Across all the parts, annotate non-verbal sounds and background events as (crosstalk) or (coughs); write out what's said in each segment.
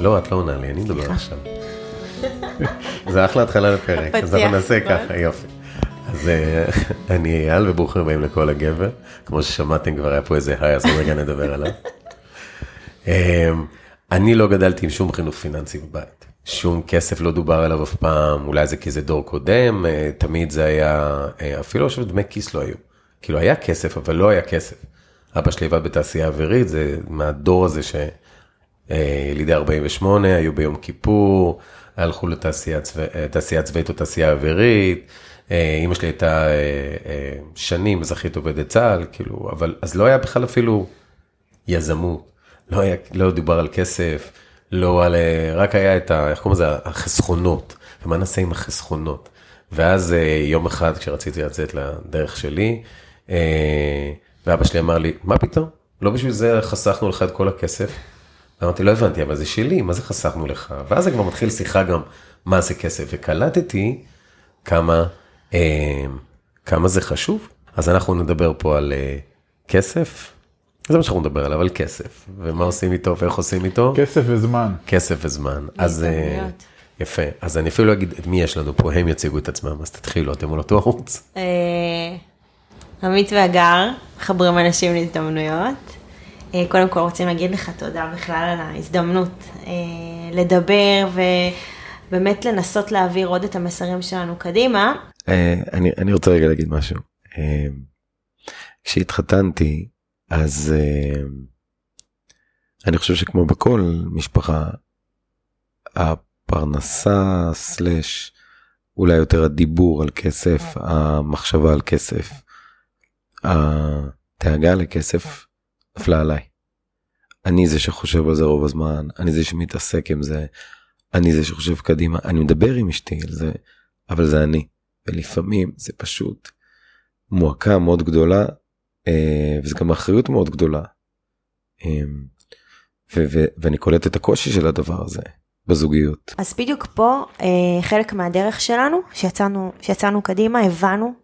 לא, את לא עונה לי, אני מדבר עכשיו. זה אחלה התחלה לפרק, אז אנחנו נעשה ככה, יופי. אז אה, אני אייל, וברוכים הבאים לכל הגבר. כמו ששמעתם, כבר היה פה איזה היי, אז רגע נדבר עליו. אה, אני לא גדלתי עם שום חינוך פיננסי בבית. שום כסף לא דובר עליו אף פעם, אולי זה כי זה דור קודם, אה, תמיד זה היה, אפילו עכשיו דמי כיס לא היו. כאילו היה כסף, אבל לא היה כסף. אבא שלי עבד בתעשייה אווירית, זה מהדור הזה שילידי 48, היו ביום כיפור, הלכו לתעשייה צבאית או תעשייה אווירית. אימא שלי הייתה שנים אזרחית עובדת צה"ל, כאילו, אבל אז לא היה בכלל אפילו יזמות, לא, היה, לא דובר על כסף, לא על, רק היה את ה... איך קוראים לזה? החסכונות, ומה נעשה עם החסכונות. ואז יום אחד כשרציתי לצאת לדרך שלי, ואבא שלי אמר לי, מה פתאום? לא בשביל זה חסכנו לך את כל הכסף. אמרתי, לא הבנתי, אבל זה שלי, מה זה חסכנו לך? ואז זה כבר מתחיל שיחה גם, מה זה כסף? וקלטתי כמה, אה, כמה זה חשוב. אז אנחנו נדבר פה על אה, כסף, זה מה שאנחנו נדבר עליו, על כסף, ומה עושים איתו ואיך עושים איתו. כסף וזמן. כסף וזמן. אז אה, יפה, אז אני אפילו לא אגיד את מי יש לנו פה, הם יציגו את עצמם, אז תתחילו, אתם על אותו ערוץ. עמית והגר, מחברים אנשים להזדמנויות. קודם כל רוצים להגיד לך תודה בכלל על ההזדמנות לדבר ובאמת לנסות להעביר עוד את המסרים שלנו קדימה. אני, אני רוצה רגע להגיד משהו. כשהתחתנתי אז אני חושב שכמו בכל משפחה הפרנסה סלאש אולי יותר הדיבור על כסף המחשבה על כסף הדאגה לכסף נפלה עליי. אני זה שחושב על זה רוב הזמן, אני זה שמתעסק עם זה, אני זה שחושב קדימה, אני מדבר עם אשתי על זה, אבל זה אני. ולפעמים זה פשוט מועקה מאוד גדולה, אה, וזה גם אחריות מאוד גדולה. אה, ו- ו- ואני קולט את הקושי של הדבר הזה בזוגיות. אז בדיוק פה אה, חלק מהדרך שלנו, שיצאנו, שיצאנו קדימה, הבנו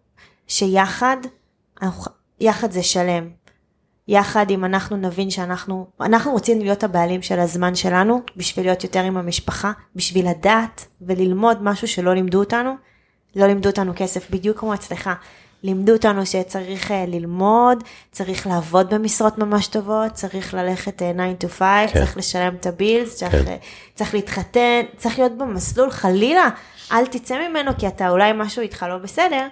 שיחד יחד זה שלם. יחד אם אנחנו נבין שאנחנו, אנחנו רוצים להיות הבעלים של הזמן שלנו, בשביל להיות יותר עם המשפחה, בשביל לדעת וללמוד משהו שלא לימדו אותנו. לא לימדו אותנו כסף, בדיוק כמו אצלך. לימדו אותנו שצריך ללמוד, צריך לעבוד במשרות ממש טובות, צריך ללכת 9 to 5, כן. צריך לשלם את הבילס, צריך, כן. צריך להתחתן, צריך להיות במסלול, חלילה, אל תצא ממנו כי אתה אולי משהו איתך לא בסדר.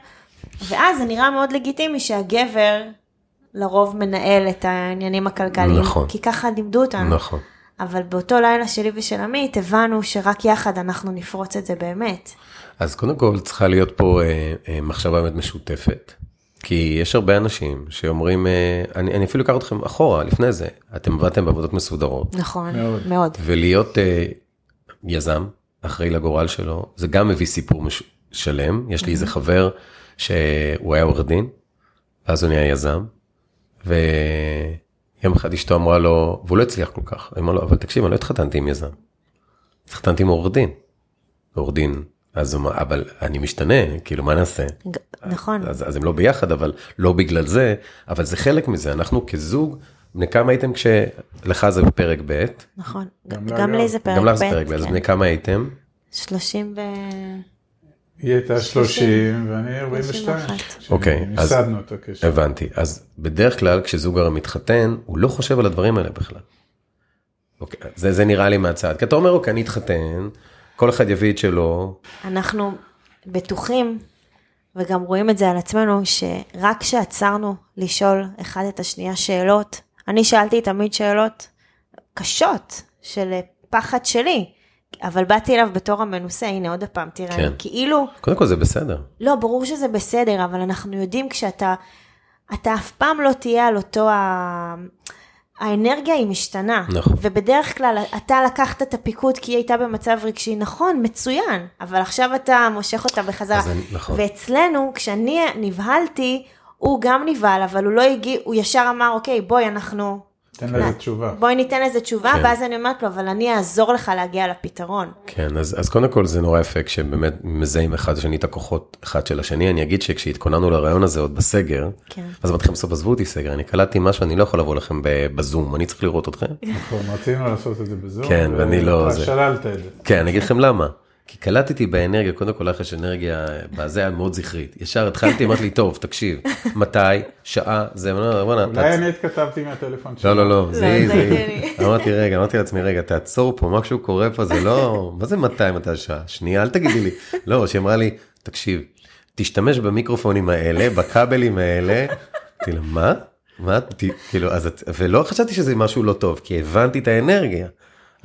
ואז זה נראה מאוד לגיטימי שהגבר לרוב מנהל את העניינים הכלכליים. נכון. כי ככה לימדו אותנו. נכון. אבל באותו לילה שלי ושל עמית הבנו שרק יחד אנחנו נפרוץ את זה באמת. אז קודם כל צריכה להיות פה אה, אה, מחשבה באמת משותפת. כי יש הרבה אנשים שאומרים, אה, אני, אני אפילו אקח אתכם אחורה, לפני זה, אתם עבדתם בעבודות מסודרות. נכון, מאוד. מאוד. ולהיות אה, יזם, אחראי לגורל שלו, זה גם מביא סיפור מש, שלם. יש לי איזה חבר שהוא היה עורך דין, ואז הוא נהיה יזם, ויום אחד אשתו אמרה לו, והוא לא הצליח כל כך, אמרה לו, אבל תקשיב, אני לא התחתנתי עם יזם, התחתנתי עם עורך דין. עורך דין, אז הוא אמר, אבל אני משתנה, כאילו מה נעשה? נכון. אז, אז הם לא ביחד, אבל לא בגלל זה, אבל זה חלק מזה, אנחנו כזוג, בני כמה הייתם כשלך זה בפרק ב'? נכון, גם, גם לי זה פרק ב'. גם לך זה פרק ב', אז בני כמה הייתם? 30 ו... היא הייתה 30 ואני 42. אוקיי, אז הפסדנו אותו קשר. הבנתי. אז בדרך כלל כשזוג הרי מתחתן, הוא לא חושב על הדברים האלה בכלל. אוקיי, זה, זה נראה לי מהצד. כי אתה אומר, אוקיי, אני אתחתן, כל אחד יביא את שלו. אנחנו בטוחים, וגם רואים את זה על עצמנו, שרק כשעצרנו לשאול אחד את השנייה שאלות, אני שאלתי תמיד שאלות קשות של פחד שלי. אבל באתי אליו בתור המנוסה, הנה עוד פעם, תראה, כן. כאילו... קודם כל זה בסדר. לא, ברור שזה בסדר, אבל אנחנו יודעים כשאתה, אתה אף פעם לא תהיה על אותו ה... האנרגיה היא משתנה. נכון. ובדרך כלל אתה לקחת את הפיקוד כי היא הייתה במצב רגשי, נכון, מצוין, אבל עכשיו אתה מושך אותה בחזרה. אז אני, נכון. ואצלנו, כשאני נבהלתי, הוא גם נבהל, אבל הוא לא הגיע, הוא ישר אמר, אוקיי, בואי, אנחנו תן לזה תשובה. בואי ניתן לזה תשובה, כן. ואז אני אומרת לו, אבל אני אעזור לך להגיע לפתרון. כן, אז, אז קודם כל זה נורא יפה כשבאמת מזהים אחד לשני את הכוחות אחד של השני. אני אגיד שכשהתכוננו לרעיון הזה עוד בסגר, כן. אז אמרתי לכם בסוף עזבו אותי סגר, אני קלטתי משהו, אני לא יכול לבוא לכם בזום, אני צריך לראות אתכם. נכון, רצינו לעשות את זה בזום. כן, ואני לא ואתה זה. שללת את זה. כן, אני אגיד לכם למה. כי קלטתי באנרגיה, קודם כל לך יש אנרגיה, בזה היה מאוד זכרית. ישר התחלתי, אמרתי לי, טוב, תקשיב, מתי, שעה, זה, בוא'נה, אולי אני התכתבתי מהטלפון שלי. לא, לא, לא, זה היא, זה היא. אמרתי, רגע, אמרתי לעצמי, רגע, תעצור פה, משהו קורה פה, זה לא, מה זה 200 מתי שעה? שנייה, אל תגידי לי. לא, שהיא אמרה לי, תקשיב, תשתמש במיקרופונים האלה, בכבלים האלה. אמרתי לה, מה? מה? כאילו, אז את, ולא חשבתי שזה משהו לא טוב, כי הבנתי את האנרגיה.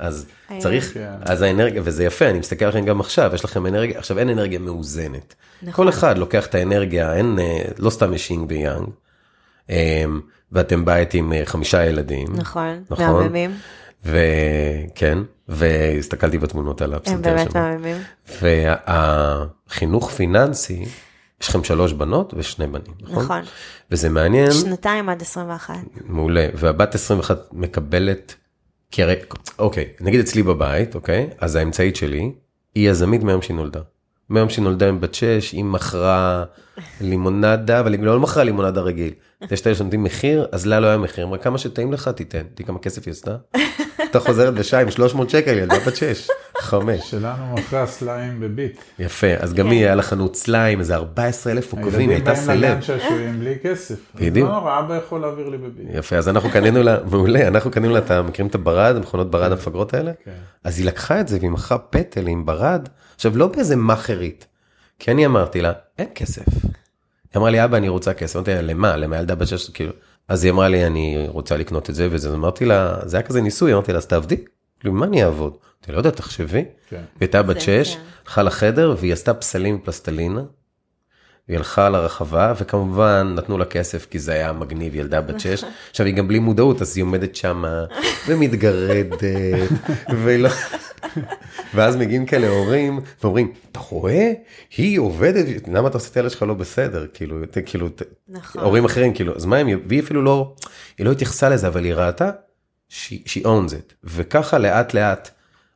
אז צריך, כן. אז האנרגיה, וזה יפה, אני מסתכל עליכם גם עכשיו, יש לכם אנרגיה, עכשיו אין אנרגיה מאוזנת. נכון. כל אחד לוקח את האנרגיה, אין, אה, לא סתם יש יינג ויאנג. אמ, ואתם בית עם אה, חמישה ילדים. נכון, נכון. מהממים. וכן, והסתכלתי בתמונות על הם הפסנתר באמת שם. מהממים. והחינוך פיננסי, יש לכם שלוש בנות ושני בנים, נכון? נכון. וזה מעניין, שנתיים עד 21. מעולה, והבת 21 מקבלת, כי הרי, אוקיי, נגיד אצלי בבית, אוקיי, אז האמצעית שלי, היא יזמית מהיום שהיא נולדה. מהיום שהיא נולדה עם בת 6, היא מכרה לימונדה, אבל היא לא מכרה לימונדה רגיל. יש את אלה שנותנים מחיר, אז לה לא היה מחיר, אמרה כמה שטעים לך תיתן, תראי כמה כסף היא עשתה. אתה חוזרת בשעה עם 300 שקל, ילדה בת 6, 5. שלנו מכרה סליים בביט. יפה, אז גם היא היה לה חנות סליים, איזה 14 אלף עוקבים, היא הילדים הייתה באים לגן סלב. שעשועים בלי כסף. בדיוק. לא נורא, אבא יכול להעביר לי בביט. יפה, אז אנחנו קנינו לה, מעולה, אנחנו קנינו לה, אתה מכירים את הברד, המכונות ברד המפגרות האלה? כן. אז היא לקחה את זה והיא מכרה פטל עם ברד, עכשיו לא באיזה מאכרית, כי אני אמרתי לה, אין כסף. היא אמרה לי, אבא, אני רוצה כסף, אמרתי לה, למה? למה ילדה בת שש, כאילו, אז היא אמרה לי, אני רוצה לקנות את זה וזה, אמרתי לה, זה היה כזה ניסוי, אמרתי לה, אז תעבדי, כאילו, מה אני אעבוד? אמרתי, לא יודע, תחשבי. כן. היא הייתה בת שש, כן. הלכה לחדר והיא עשתה פסלים מפלסטלינה. היא הלכה לרחבה וכמובן נתנו לה כסף כי זה היה מגניב ילדה בת שש. (laughs) עכשיו היא גם בלי מודעות אז היא עומדת שמה ומתגרדת (laughs) ולא. ואז מגיעים כאלה הורים ואומרים אתה רואה היא עובדת למה אתה עושה את הילד שלך לא בסדר כאילו ת- כאילו נכון. הורים אחרים כאילו אז מה הם והיא אפילו לא היא לא התייחסה לזה אבל היא ראתה she, she owns it וככה לאט לאט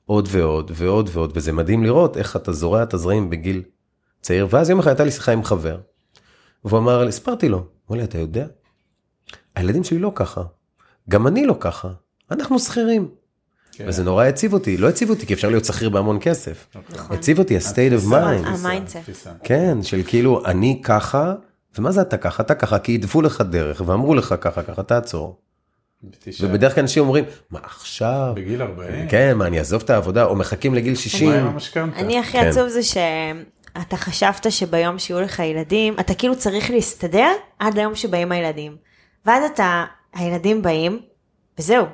עוד ועוד ועוד ועוד וזה מדהים לראות איך אתה זורע את הזרעים בגיל צעיר ואז יום אחד הייתה לי שיחה עם חבר. והוא אמר לי סיפרתי לו אמר לי אתה יודע. הילדים שלי לא ככה גם אני לא ככה אנחנו שכירים. כן. וזה נורא העציב אותי לא העציב אותי כי אפשר להיות שכיר בהמון כסף. נכון. העציב אותי ה-state of mind. ה mindset. כן של כאילו אני ככה ומה זה אתה ככה אתה ככה כי העדפו לך דרך ואמרו לך ככה ככה תעצור. ובדרך כלל אנשים אומרים מה עכשיו בגיל 40. כן מה אני אעזוב את העבודה או מחכים לגיל מה עם 60 המשכנתה? אני הכי כן. עצוב זה שאתה חשבת שביום שיהיו לך ילדים, אתה כאילו צריך להסתדר עד ליום שבאים הילדים. ואז אתה, הילדים באים, וזהו.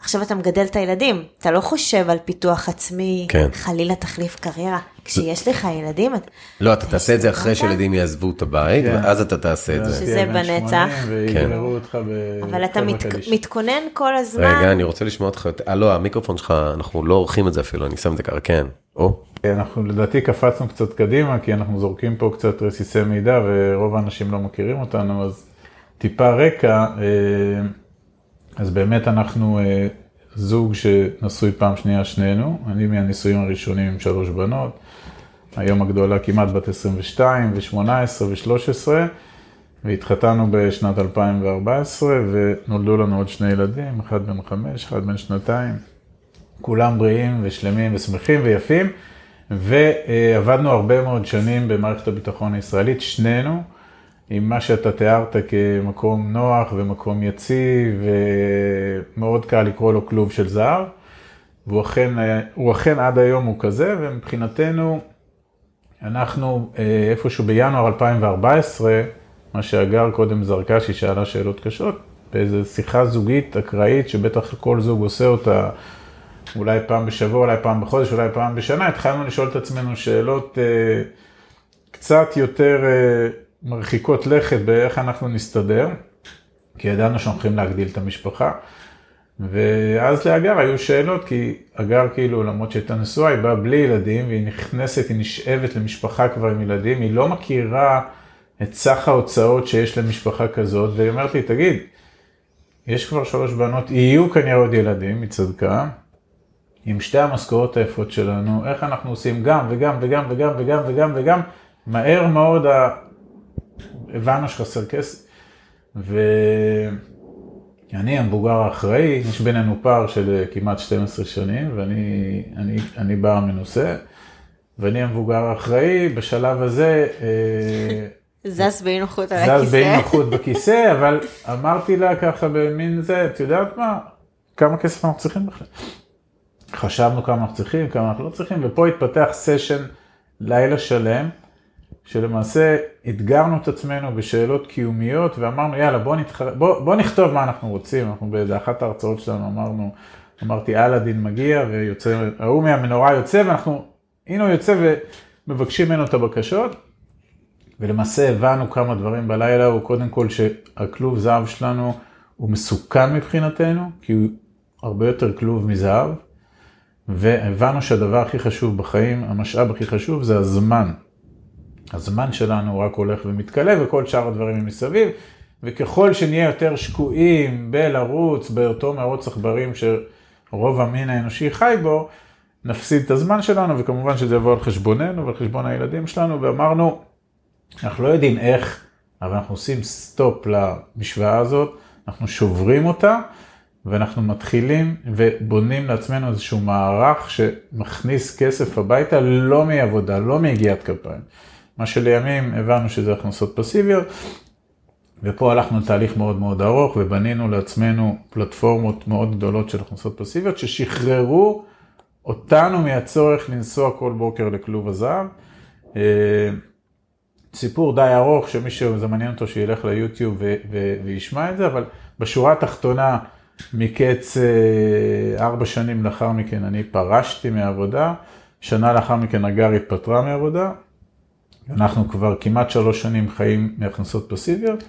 עכשיו אתה מגדל את הילדים, אתה לא חושב על פיתוח עצמי, כן. חלילה תחליף קריירה. כשיש לך ילדים, את- לא אתה תעשה את זה אחרי הסתדרת? שילדים יעזבו את הבית כן. ואז אתה תעשה את זה. שזה בן בנצח. 80 ויגררו אותך ב... אבל אתה. מתכונן כל הזמן. רגע אני רוצה לשמוע אותך יותר אה לא המיקרופון שלך אנחנו לא עורכים את זה אפילו אני שם את זה ככה כן. או אנחנו לדעתי קפצנו קצת קדימה, כי אנחנו זורקים פה קצת רסיסי מידע ורוב האנשים לא מכירים אותנו, אז טיפה רקע, אה, אז באמת אנחנו אה, זוג שנשוי פעם שנייה שנינו, אני מהנישואים הראשונים עם שלוש בנות, היום הגדולה כמעט בת 22 ו-18 ו-13, והתחתנו בשנת 2014 ונולדו לנו עוד שני ילדים, אחד בן חמש, אחד בן שנתיים. כולם בריאים ושלמים ושמחים ויפים, ועבדנו הרבה מאוד שנים במערכת הביטחון הישראלית, שנינו, עם מה שאתה תיארת כמקום נוח ומקום יציב, ומאוד קל לקרוא לו כלוב של זהב, והוא אכן, הוא אכן עד היום הוא כזה, ומבחינתנו, אנחנו אה, איפשהו בינואר 2014, מה שהגר קודם זרקה, שהיא שאלה שאלות קשות, באיזו שיחה זוגית אקראית, שבטח כל זוג עושה אותה אולי פעם בשבוע, אולי פעם בחודש, אולי פעם בשנה, התחלנו לשאול את עצמנו שאלות אה, קצת יותר אה, מרחיקות לכת באיך אנחנו נסתדר, כי ידענו שאנחנו הולכים להגדיל את המשפחה. ואז להגר היו שאלות, כי הגר כאילו, למרות שהייתה נשואה, היא באה בלי ילדים, והיא נכנסת, היא נשאבת למשפחה כבר עם ילדים, היא לא מכירה את סך ההוצאות שיש למשפחה כזאת, והיא אומרת לי, תגיד, יש כבר שלוש בנות, יהיו כנראה עוד ילדים, היא צדקה. עם שתי המשכורות היפות שלנו, איך אנחנו עושים גם וגם וגם וגם וגם וגם וגם, מהר מאוד. הבנו שחסר כסף. ואני המבוגר האחראי, יש בינינו פער של כמעט 12 שנים, ואני אני, אני בא מנוסה, ואני המבוגר האחראי, בשלב הזה... אה, זז באי נוחות על הכיסא. זז באי נוחות בכיסא, אבל אמרתי לה ככה במין זה, את יודעת מה, כמה כסף אנחנו צריכים בכלל? חשבנו כמה אנחנו צריכים, כמה אנחנו לא צריכים, ופה התפתח סשן לילה שלם, שלמעשה אתגרנו את עצמנו בשאלות קיומיות, ואמרנו יאללה בוא, נתח... בוא, בוא נכתוב מה אנחנו רוצים, אנחנו באחת ההרצאות שלנו אמרנו, אמרתי אלאדין מגיע ויוצא, ההוא מהמנורה יוצא ואנחנו, הנה הוא יוצא ומבקשים ממנו את הבקשות. ולמעשה הבנו כמה דברים בלילה, הוא קודם כל שהכלוב זהב שלנו הוא מסוכן מבחינתנו, כי הוא הרבה יותר כלוב מזהב, והבנו שהדבר הכי חשוב בחיים, המשאב הכי חשוב זה הזמן. הזמן שלנו רק הולך ומתכלה וכל שאר הדברים הם מסביב, וככל שנהיה יותר שקועים בלרוץ באותו מרוץ עכברים שרוב המין האנושי חי בו, נפסיד את הזמן שלנו, וכמובן שזה יבוא על חשבוננו ועל חשבון הילדים שלנו, ואמרנו, אנחנו לא יודעים איך, אבל אנחנו עושים סטופ למשוואה הזאת, אנחנו שוברים אותה, ואנחנו מתחילים ובונים לעצמנו איזשהו מערך שמכניס כסף הביתה, לא מעבודה, לא מיגיעת כפיים. מה שלימים הבנו שזה הכנסות פסיביות, ופה הלכנו לתהליך מאוד מאוד ארוך ובנינו לעצמנו פלטפורמות מאוד גדולות של הכנסות פסיביות ששחררו אותנו מהצורך לנסוע כל בוקר לכלוב הזהב. אה, סיפור די ארוך שמי שזה מעניין אותו שילך ליוטיוב וישמע את זה, אבל בשורה התחתונה מקץ אה, ארבע שנים לאחר מכן אני פרשתי מהעבודה, שנה לאחר מכן הגר התפטרה מהעבודה, אנחנו כבר כמעט שלוש שנים חיים מהכנסות פסיביות,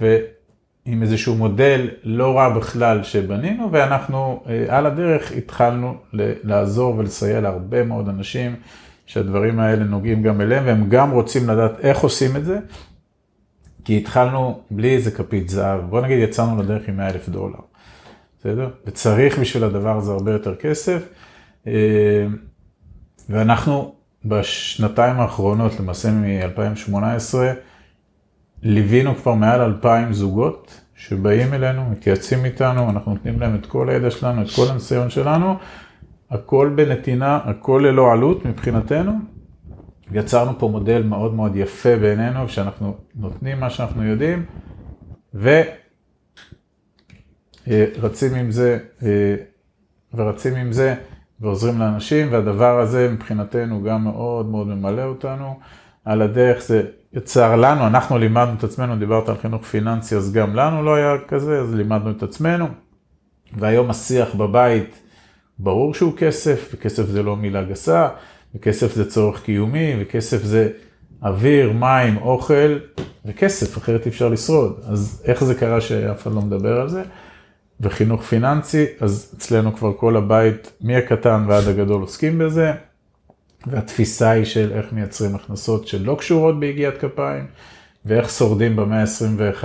ועם איזשהו מודל לא רע בכלל שבנינו, ואנחנו אה, על הדרך התחלנו לעזור ולסייע להרבה מאוד אנשים שהדברים האלה נוגעים גם אליהם, והם גם רוצים לדעת איך עושים את זה, כי התחלנו בלי איזה כפית זהב, בוא נגיד יצאנו לדרך עם 100 אלף דולר. בסדר? וצריך בשביל הדבר הזה הרבה יותר כסף. אה, ואנחנו בשנתיים האחרונות, למעשה מ-2018, ליווינו כבר מעל 2,000 זוגות שבאים אלינו, מתייעצים איתנו, אנחנו נותנים להם את כל הידע שלנו, את כל הניסיון שלנו, הכל בנתינה, הכל ללא עלות מבחינתנו. יצרנו פה מודל מאוד מאוד יפה בעינינו, שאנחנו נותנים מה שאנחנו יודעים, ו... אה, רצים עם זה אה, ורצים עם זה ועוזרים לאנשים, והדבר הזה מבחינתנו גם מאוד מאוד ממלא אותנו. על הדרך זה יצר לנו, אנחנו לימדנו את עצמנו, דיברת על חינוך פיננסי, אז גם לנו לא היה כזה, אז לימדנו את עצמנו. והיום השיח בבית, ברור שהוא כסף, וכסף זה לא מילה גסה, וכסף זה צורך קיומי, וכסף זה אוויר, מים, אוכל, וכסף, אחרת אי אפשר לשרוד. אז איך זה קרה שאף אחד לא מדבר על זה? וחינוך פיננסי, אז אצלנו כבר כל הבית, מהקטן ועד הגדול עוסקים בזה, והתפיסה היא של איך מייצרים הכנסות שלא קשורות ביגיעת כפיים, ואיך שורדים במאה ה-21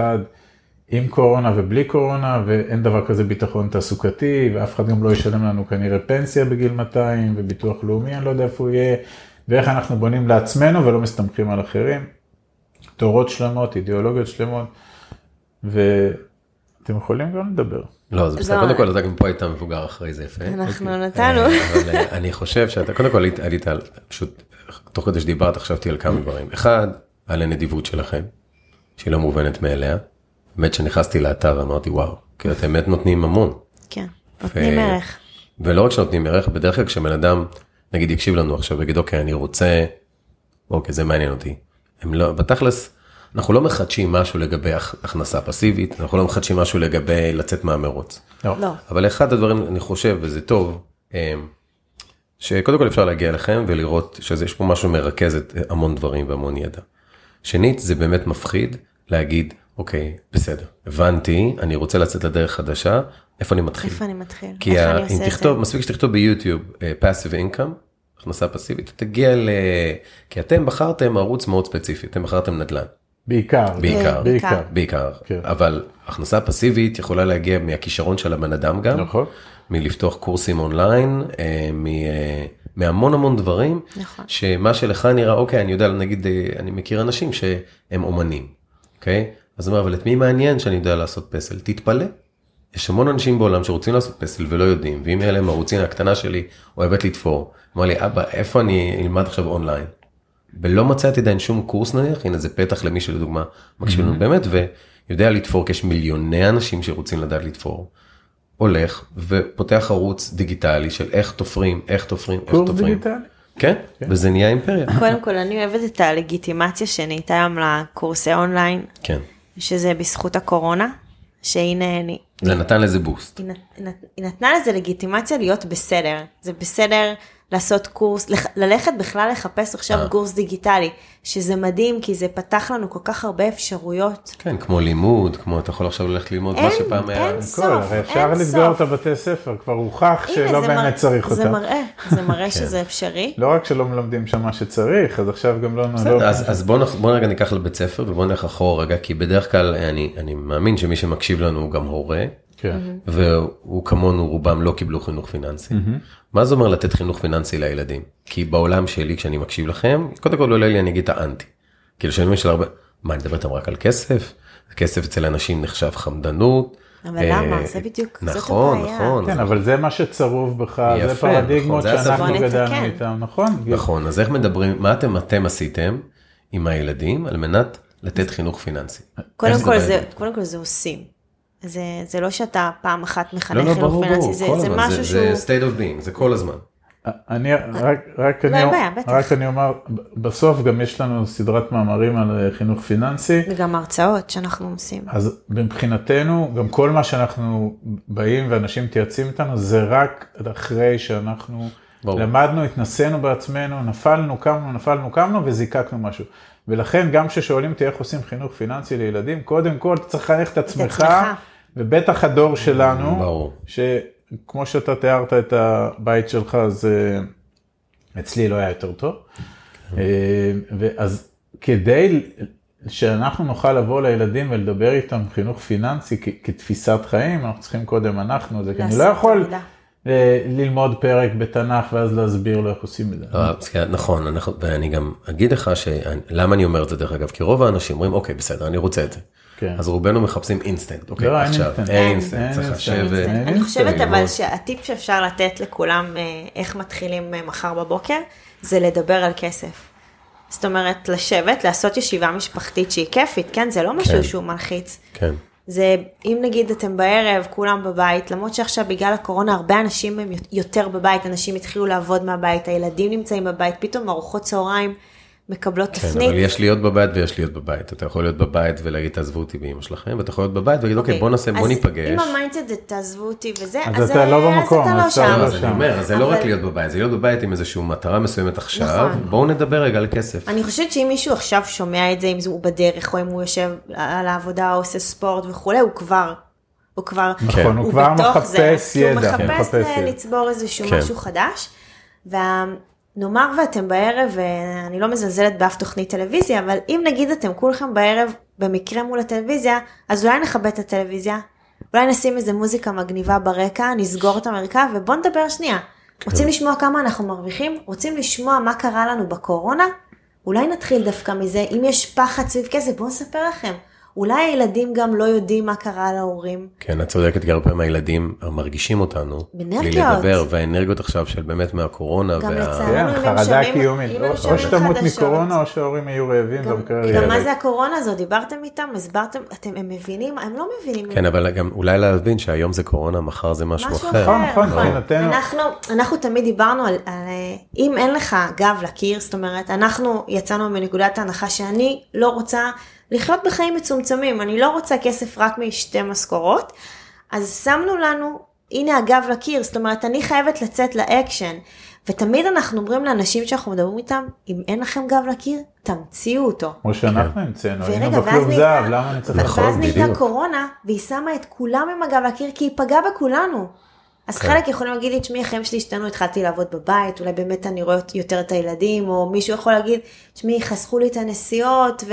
עם קורונה ובלי קורונה, ואין דבר כזה ביטחון תעסוקתי, ואף אחד גם לא ישלם לנו כנראה פנסיה בגיל 200, וביטוח לאומי, אני לא יודע איפה הוא יהיה, ואיך אנחנו בונים לעצמנו ולא מסתמכים על אחרים. תורות שלמות, אידיאולוגיות שלמות, ואתם יכולים גם לדבר. לא, זה בסדר, קודם כל אתה גם פה היית מבוגר אחרי זה יפה. אנחנו אוקיי. נתנו. אה, אבל אה, אני חושב שאתה, קודם כל עלית על, פשוט, תוך כדי שדיברת חשבתי על כמה דברים. אחד, על הנדיבות שלכם, שהיא לא מובנת מאליה. באמת שנכנסתי לאתר אמרתי וואו, כי אתם באמת נותנים המון. כן, נותנים ערך. ולא רק שנותנים ערך, בדרך כלל כשבן אדם, נגיד יקשיב לנו עכשיו ויגיד אוקיי אני רוצה, אוקיי זה מעניין אותי. הם לא, בתכלס, אנחנו לא מחדשים משהו לגבי הכנסה פסיבית, אנחנו לא מחדשים משהו לגבי לצאת מהמרוץ. לא. לא. אבל אחד הדברים, אני חושב, וזה טוב, אה, שקודם כל אפשר להגיע אליכם ולראות שיש פה משהו מרכז את המון דברים והמון ידע. שנית, זה באמת מפחיד להגיד, אוקיי, בסדר, הבנתי, אני רוצה לצאת לדרך חדשה, איפה אני מתחיל? איפה אני מתחיל? כי איך ה... אני עושה את זה? מספיק שתכתוב ביוטיוב פאסיב uh, אינקאם, הכנסה פסיבית, תגיע ל... כי אתם בחרתם ערוץ מאוד ספציפי, אתם בחרתם נדל"ן. בעיקר. בעיקר. בעיקר. בעיקר. כן. אבל הכנסה פסיבית יכולה להגיע מהכישרון של הבן אדם גם. נכון. מלפתוח קורסים אונליין, אה, מ- אה, מהמון המון דברים, נכון. שמה שלך נראה, אוקיי, אני יודע, נגיד, אה, אני מכיר אנשים שהם אומנים, אוקיי? אז אומר, אבל את מי מעניין שאני יודע לעשות פסל? תתפלא. יש המון אנשים בעולם שרוצים לעשות פסל ולא יודעים, ואם יהיה להם ערוצים, הקטנה שלי אוהבת לתפור. אמר לי, אבא, איפה אני אלמד עכשיו אונליין? ולא מצאתי עדיין שום קורס נניח, הנה זה פתח למי שלדוגמה מקשיב לנו באמת, ויודע לתפור, כי יש מיליוני אנשים שרוצים לדעת לתפור. הולך ופותח ערוץ דיגיטלי של איך תופרים, איך תופרים, איך קורס תופרים. דיגיטלי. כן, וזה נהיה אימפריה. קודם כל, אני אוהבת את הלגיטימציה שנהייתה היום לקורסי אונליין, כן, שזה בזכות הקורונה, שהנה, אני, זה נתן לזה בוסט. היא, נת, נת, היא נתנה לזה לגיטימציה להיות בסדר. זה בסדר לעשות קורס, ללכת בכלל לחפש עכשיו אה. קורס דיגיטלי, שזה מדהים, כי זה פתח לנו כל כך הרבה אפשרויות. כן, כמו לימוד, כמו אתה יכול עכשיו ללכת ללמוד מה אין, שפעם היה. אין סוף, הרי אפשר אין לסגור סוף. את הבתי ספר, כבר הוכח שלא זה באמת צריך זה אותם. מראה, זה מראה שזה אפשרי. לא רק שלא מלמדים שם מה שצריך, אז עכשיו גם לא... בסדר, לא- אז, אז בוא, נח- בוא רגע ניקח לבית ספר ובוא נלך אחורה רגע, כי בדרך כלל אני, אני מאמין שמי שמקשיב לנו הוא גם הורה, כן. והוא כמונו רובם לא קיבלו חינוך פיננסי. מה זה אומר לתת חינוך פיננסי לילדים? כי בעולם שלי כשאני מקשיב לכם, קודם כל עולה לי אני אגיד את האנטי. כאילו שאני מבין של הרבה, מה אני מדבר איתם רק על כסף? כסף אצל אנשים נחשב חמדנות. אבל אה, למה? זה בדיוק, זאת נכון, הבעיה. נכון. כן, אבל זה מה שצרוב בך, יפה, זה פרדיגמות נכון, זה שאנחנו הסבון. גדלנו נתקן. איתם, נכון? נכון, אז איך מדברים, מה אתם, אתם עשיתם עם הילדים על מנת לתת חינוך פיננסי? כל, זה? קודם כל זה עושים. זה, זה לא שאתה פעם אחת לא, מחנך לא, חינוך ברור, פיננסי, ברור, זה, זה הזמן, משהו זה, שהוא... זה state of being, זה כל הזמן. אני רק, רק, לא, אני, בעיה. רק אני אומר, בסוף גם יש לנו סדרת מאמרים על אה, חינוך פיננסי, וגם הרצאות שאנחנו עושים. אז מבחינתנו, גם כל מה שאנחנו באים ואנשים מתייעצים איתנו, זה רק אחרי שאנחנו ברור. למדנו, התנסינו בעצמנו, נפלנו, קמנו, נפלנו, קמנו וזיקקנו משהו. ולכן גם כששואלים אותי איך עושים חינוך פיננסי לילדים, קודם כל אתה צריך לחנך את עצמך, עצמך. ובטח הדור שלנו, ברור. שכמו שאתה תיארת את הבית שלך, אז אה, אצלי לא היה יותר טוב. אה, ואז כדי שאנחנו נוכל לבוא לילדים ולדבר איתם חינוך פיננסי כתפיסת חיים, אנחנו צריכים קודם אנחנו, זה כי אני לא יכול עבודה. אה, ללמוד פרק בתנ"ך ואז להסביר לו איך עושים את זה. לא, אז כן, נכון, ואני גם אגיד לך שלמה אני אומר את זה דרך אגב, כי רוב האנשים אומרים, אוקיי, בסדר, אני רוצה את זה. כן. אז רובנו מחפשים אינסטנט, אוקיי, לא, עכשיו, אינסטנט. אין אינסטנט, צריך. לשבת. אני חושבת. אבל שהטיפ שאפשר לתת לכולם אה, איך מתחילים אה, מחר בבוקר, זה לדבר על כסף. זאת אומרת, לשבת, לעשות ישיבה משפחתית שהיא כיפית, כן? זה לא כן. משהו שהוא מלחיץ. כן, זה, אם נגיד אתם בערב, כולם בבית, למרות שעכשיו בגלל הקורונה הרבה אנשים הם יותר בבית, אנשים התחילו לעבוד מהבית, הילדים נמצאים בבית, פתאום ארוחות צהריים מקבלות כן, תפנית. אבל יש להיות בבית ויש להיות בבית. אתה יכול להיות בבית ולהגיד, תעזבו אותי באמא שלכם, ואתה יכול להיות בבית ולהגיד, אוקיי, בוא נעשה, בוא אז ניפגש. אם ה mindset זה תעזבו אותי וזה, אז אז, אתה לא במקום, אז אתה אז לא שם. לא, לא אז אני. אומר, זה לא רק להיות בבית, זה להיות בבית עם איזושהי מטרה מסוימת עכשיו, נכון. בואו נדבר רגע על כסף. אני חושבת שאם מישהו עכשיו שומע את זה, אם הוא בדרך, או אם הוא יושב על העבודה, או עושה ספורט וכולי, הוא כבר, הוא כבר, נכון, הוא כבר בתוך מחפש זה, ידע. הוא מחפש מחפש ידע. לצבור איזשהו כן. משהו חדש. ונאמר ואתם בערב, ואני לא מזלזלת באף תוכנית טלוויזיה, אבל אם נגיד אתם כולכם בערב במקרה מול הטלוויזיה, אז אולי נכבד את הטלוויזיה, אולי נשים איזה מוזיקה מגניבה ברקע, נסגור את המרקע, ובואו נדבר שנייה. רוצים לשמוע כמה אנחנו מרוויחים? רוצים לשמוע מה קרה לנו בקורונה? אולי נתחיל דווקא מזה, אם יש פחד סביב כסף, בואו נספר לכם. אולי הילדים גם לא יודעים מה קרה להורים. כן, את צודקת, כי הרבה פעמים הילדים מרגישים אותנו, בלי באנרגיות. לדבר, והאנרגיות עכשיו של באמת מהקורונה, גם וה... לצערנו. כן, חרדה קיומית, אם הם או- שתמות. מקורונה או שההורים יהיו רעבים גם, גם ילד. מה זה הקורונה הזאת? דיברתם איתם? הסברתם? אתם, הם מבינים? הם לא מבינים. כן, אבל גם אולי להבין שהיום זה קורונה, מחר זה משהו משהו אחר. נכון, נכון, נכון. מבחינתנו. אנחנו, אנחנו תמיד דיברנו על, על אה, אם אין לך גב לקיר, זאת אומרת, אנחנו יצאנו מנקודת ההנחה שאני לא רוצה לחיות בחיים מצומצמים, אני לא רוצה כסף רק משתי משכורות, אז שמנו לנו, הנה הגב לקיר, זאת אומרת, אני חייבת לצאת לאקשן. ותמיד אנחנו אומרים לאנשים שאנחנו מדברים איתם, אם אין לכם גב לקיר, תמציאו אותו. כמו שאנחנו המצאנו, היינו בכלוב נהייתה- זהב, למה אני צריך... נכון, ואז נהייתה. קורונה, והיא שמה את כולם עם הגב לקיר, כי היא פגעה בכולנו. אז כן. חלק יכולים להגיד לי, תשמעי, החיים שלי השתנו, התחלתי לעבוד בבית, אולי באמת אני רואה יותר את הילדים, או מישהו יכול להגיד, תשמעי, חסכו לי את הנסיעות,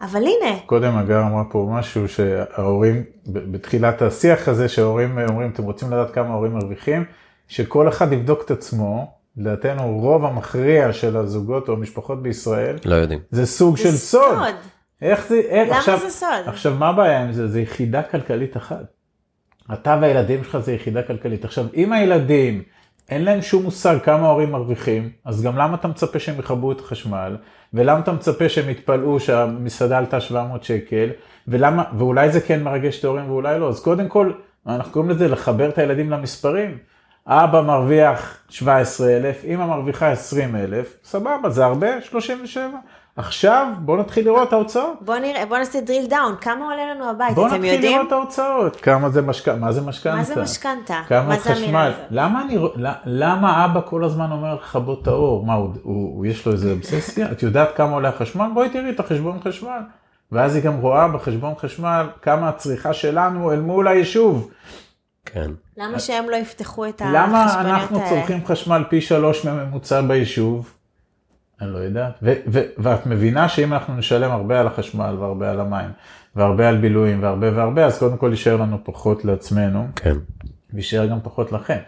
אבל הנה. קודם הגר אמרה פה משהו שההורים, בתחילת השיח הזה, שההורים אומרים, אתם רוצים לדעת כמה ההורים מרוויחים, שכל אחד יבדוק את עצמו, לדעתנו רוב המכריע של הזוגות או המשפחות בישראל, לא יודעים. זה סוג זה של סוד. סוד. איך זה, איך, למה עכשיו, זה סוד? עכשיו מה הבעיה עם זה? זה יחידה כלכלית אחת. אתה והילדים שלך זה יחידה כלכלית. עכשיו, אם הילדים, אין להם שום מושג כמה ההורים מרוויחים, אז גם למה אתה מצפה שהם יכבו את החשמל? ולמה אתה מצפה שהם יתפלאו שהמסעדה עלתה 700 שקל? ולמה, ואולי זה כן מרגש את ההורים ואולי לא. אז קודם כל, אנחנו קוראים לזה לחבר את הילדים למספרים. אבא מרוויח 17,000, אמא מרוויחה 20,000, סבבה, זה הרבה? 37. עכשיו בוא נתחיל לראות את ההוצאות. בוא נראה, בוא נעשה drill down, כמה עולה לנו הבית, אתם יודעים? בוא נתחיל לראות את ההוצאות. כמה זה משכנתה? מה זה משכנתה? מה זה משכנתה? כמה חשמל? למה, אני, למה אבא כל הזמן אומר לכבות את האור? מה, הוא, הוא, הוא יש לו איזה אובססיה? את יודעת כמה עולה החשמל? בואי תראי את החשבון חשמל. ואז היא גם רואה בחשבון חשמל כמה הצריכה שלנו אל מול היישוב. כן. למה שהם לא יפתחו את החשבוניות האלה? למה אנחנו צורכים חשמל פי שלוש מממוצע ביישוב? אני לא יודעת. ואת מבינה שאם אנחנו נשלם הרבה על החשמל והרבה על המים, והרבה על בילויים והרבה והרבה, אז קודם כל יישאר לנו פחות לעצמנו. כן. ויישאר גם פחות לכם.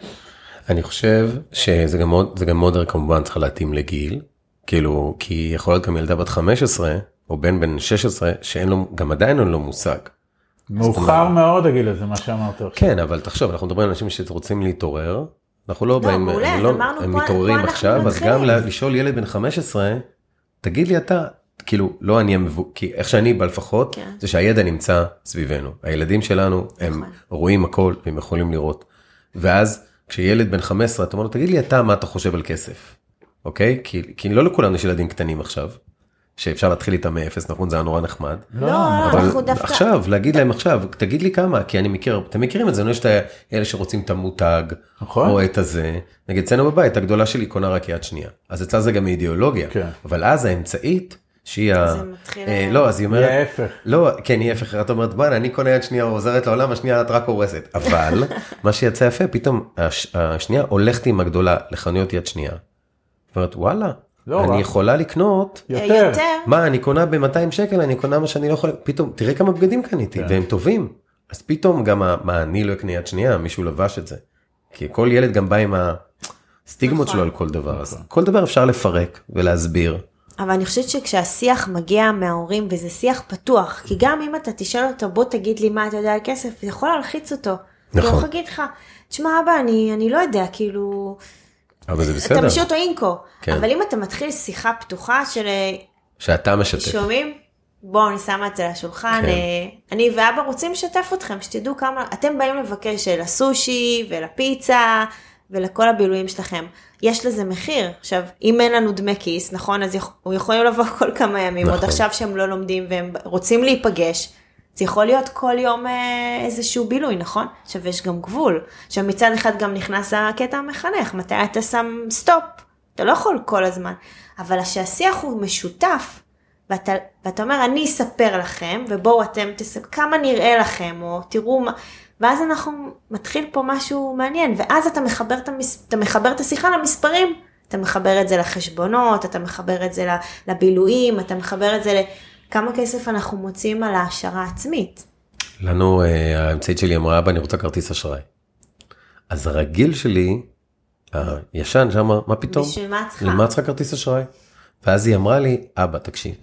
אני חושב שזה גם מאוד, זה גם מאוד כמובן צריך להתאים לגיל, כאילו, כי יכול להיות גם ילדה בת 15, או בן בן 16, שאין לו, גם עדיין אין לו מושג. מאוחר מאוד הגיל הזה, מה שאמרת עכשיו. כן, אבל תחשוב, אנחנו מדברים על אנשים שרוצים להתעורר, אנחנו לא, לא באים, מעולה, לא, הם פה, מתעוררים פה עכשיו, אז גם לשאול ילד בן 15, תגיד לי אתה, כאילו, לא אני המבוא, כי איך שאני בא לפחות, כן. זה שהידע נמצא סביבנו. הילדים שלנו, הם נכון. רואים הכל, והם יכולים לראות. ואז, כשילד בן 15, אתה אומר לו, תגיד לי אתה, מה אתה חושב על כסף, אוקיי? כי, כי לא לכולנו יש ילדים קטנים עכשיו. שאפשר להתחיל איתם מאפס, נכון? זה היה נורא נחמד. לא, לא אנחנו דווקא... עכשיו, להגיד להם עכשיו, תגיד לי כמה, כי אני מכיר, אתם מכירים את זה, יש את אלה שרוצים את המותג, נכון. או את הזה. נגיד, אצלנו בבית, הגדולה שלי קונה רק יד שנייה. אז אצלה זה גם אידיאולוגיה. כן. אבל אז האמצעית, שהיא ה... זה מתחיל... אה, לא, אז היא אומרת... היא ההפך. לא, כן, היא ההפך. את אומרת, בואנה, אני קונה יד שנייה, עוזרת לעולם, השנייה את רק הורסת. אבל, (laughs) מה שיצא יפה, פתאום השנייה הולכת עם הגדולה לחנויות יד שנייה. זאת אומרת, וואלה, לא אני יכולה לקנות יותר. מה אני קונה ב-200 שקל אני קונה מה שאני לא יכול פתאום תראה כמה בגדים קניתי כן. והם טובים אז פתאום גם מה אני לא אקנה יד שנייה מישהו לבש את זה. כי כל ילד גם בא עם הסטיגמות נכון. שלו על כל דבר אז נכון. כל דבר אפשר לפרק ולהסביר. אבל אני חושבת שכשהשיח מגיע מההורים וזה שיח פתוח כי גם אם אתה תשאל אותו בוא תגיד לי מה אתה יודע על כסף זה יכול להלחיץ אותו. נכון. הוא יכול להגיד לך תשמע אבא אני אני לא יודע כאילו. אבל זה בסדר. אתה משאיר אותו אינקו. כן. אבל אם אתה מתחיל שיחה פתוחה של... שאתה משתף. שומעים? בואו אני שמה את זה על השולחן. כן. אה, אני ואבא רוצים לשתף אתכם, שתדעו כמה... אתם באים לבקש לסושי ולפיצה ולכל הבילויים שלכם. יש לזה מחיר. עכשיו, אם אין לנו דמי כיס, נכון, אז הוא יכולים לבוא (laughs) כל כמה ימים, נכון. עוד עכשיו שהם לא לומדים והם רוצים להיפגש. זה יכול להיות כל יום אה, איזשהו בילוי, נכון? עכשיו יש גם גבול. עכשיו מצד אחד גם נכנס הקטע המחנך, מתי אתה שם סטופ? אתה לא יכול כל הזמן. אבל שהשיח הוא משותף, ואתה, ואתה אומר, אני אספר לכם, ובואו אתם תספר, כמה נראה לכם, או תראו מה, ואז אנחנו, מתחיל פה משהו מעניין, ואז אתה מחבר את, המס, אתה מחבר את השיחה למספרים. אתה מחבר את זה לחשבונות, אתה מחבר את זה לבילויים, אתה מחבר את זה כמה כסף אנחנו מוצאים על העשרה עצמית. לנו, אה, האמצעית שלי אמרה, אבא, אני רוצה כרטיס אשראי. אז הרגיל שלי, הישן, שאמר, מה פתאום? בשביל מה צריכה? למה צריכה כרטיס אשראי? ואז היא אמרה לי, אבא, תקשיב,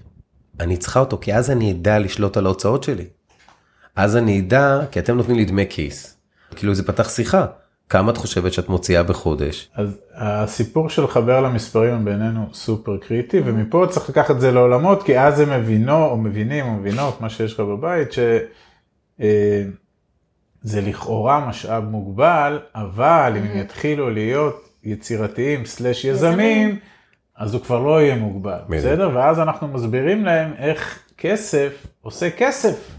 אני צריכה אותו, כי אז אני אדע לשלוט על ההוצאות שלי. אז אני אדע, כי אתם נותנים לי דמי כיס. כאילו זה פתח שיחה. כמה את חושבת שאת מוציאה בחודש? אז הסיפור של לחבר למספרים בינינו סופר קריטי ומפה צריך לקחת את זה לעולמות כי אז הם מבינו או מבינים או מבינות מה שיש לך בבית שזה אה, לכאורה משאב מוגבל אבל אם הם יתחילו להיות יצירתיים סלאש יזמים אז הוא כבר לא יהיה מוגבל בסדר ואז אנחנו מסבירים להם איך כסף עושה כסף.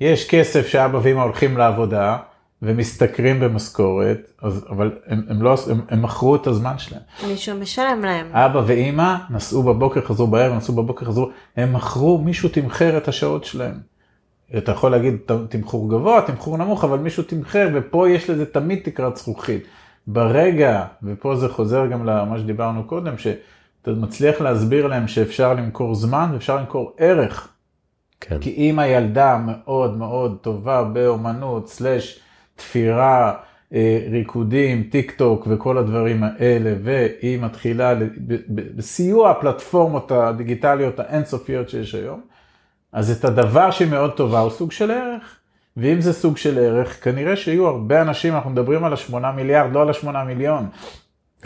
יש כסף שאבא ואמא הולכים לעבודה. ומשתכרים במשכורת, אז, אבל הם, הם לא, הם, הם מכרו את הזמן שלהם. מישהו משלם להם. אבא ואימא נסעו בבוקר, חזרו בערב, נסעו בבוקר, חזרו, הם מכרו, מישהו תמחר את השעות שלהם. אתה יכול להגיד תמחור גבוה, תמחור נמוך, אבל מישהו תמחר, ופה יש לזה תמיד תקרת זכוכית. ברגע, ופה זה חוזר גם למה שדיברנו קודם, שאתה מצליח להסביר להם שאפשר למכור זמן ואפשר למכור ערך. כן. כי אם הילדה מאוד מאוד טובה באומנות, סלאש תפירה, אה, ריקודים, טיק טוק וכל הדברים האלה, והיא מתחילה בסיוע הפלטפורמות הדיגיטליות האינסופיות שיש היום, אז את הדבר שהיא מאוד טובה הוא סוג של ערך. ואם זה סוג של ערך, כנראה שיהיו הרבה אנשים, אנחנו מדברים על השמונה מיליארד, לא על השמונה מיליון.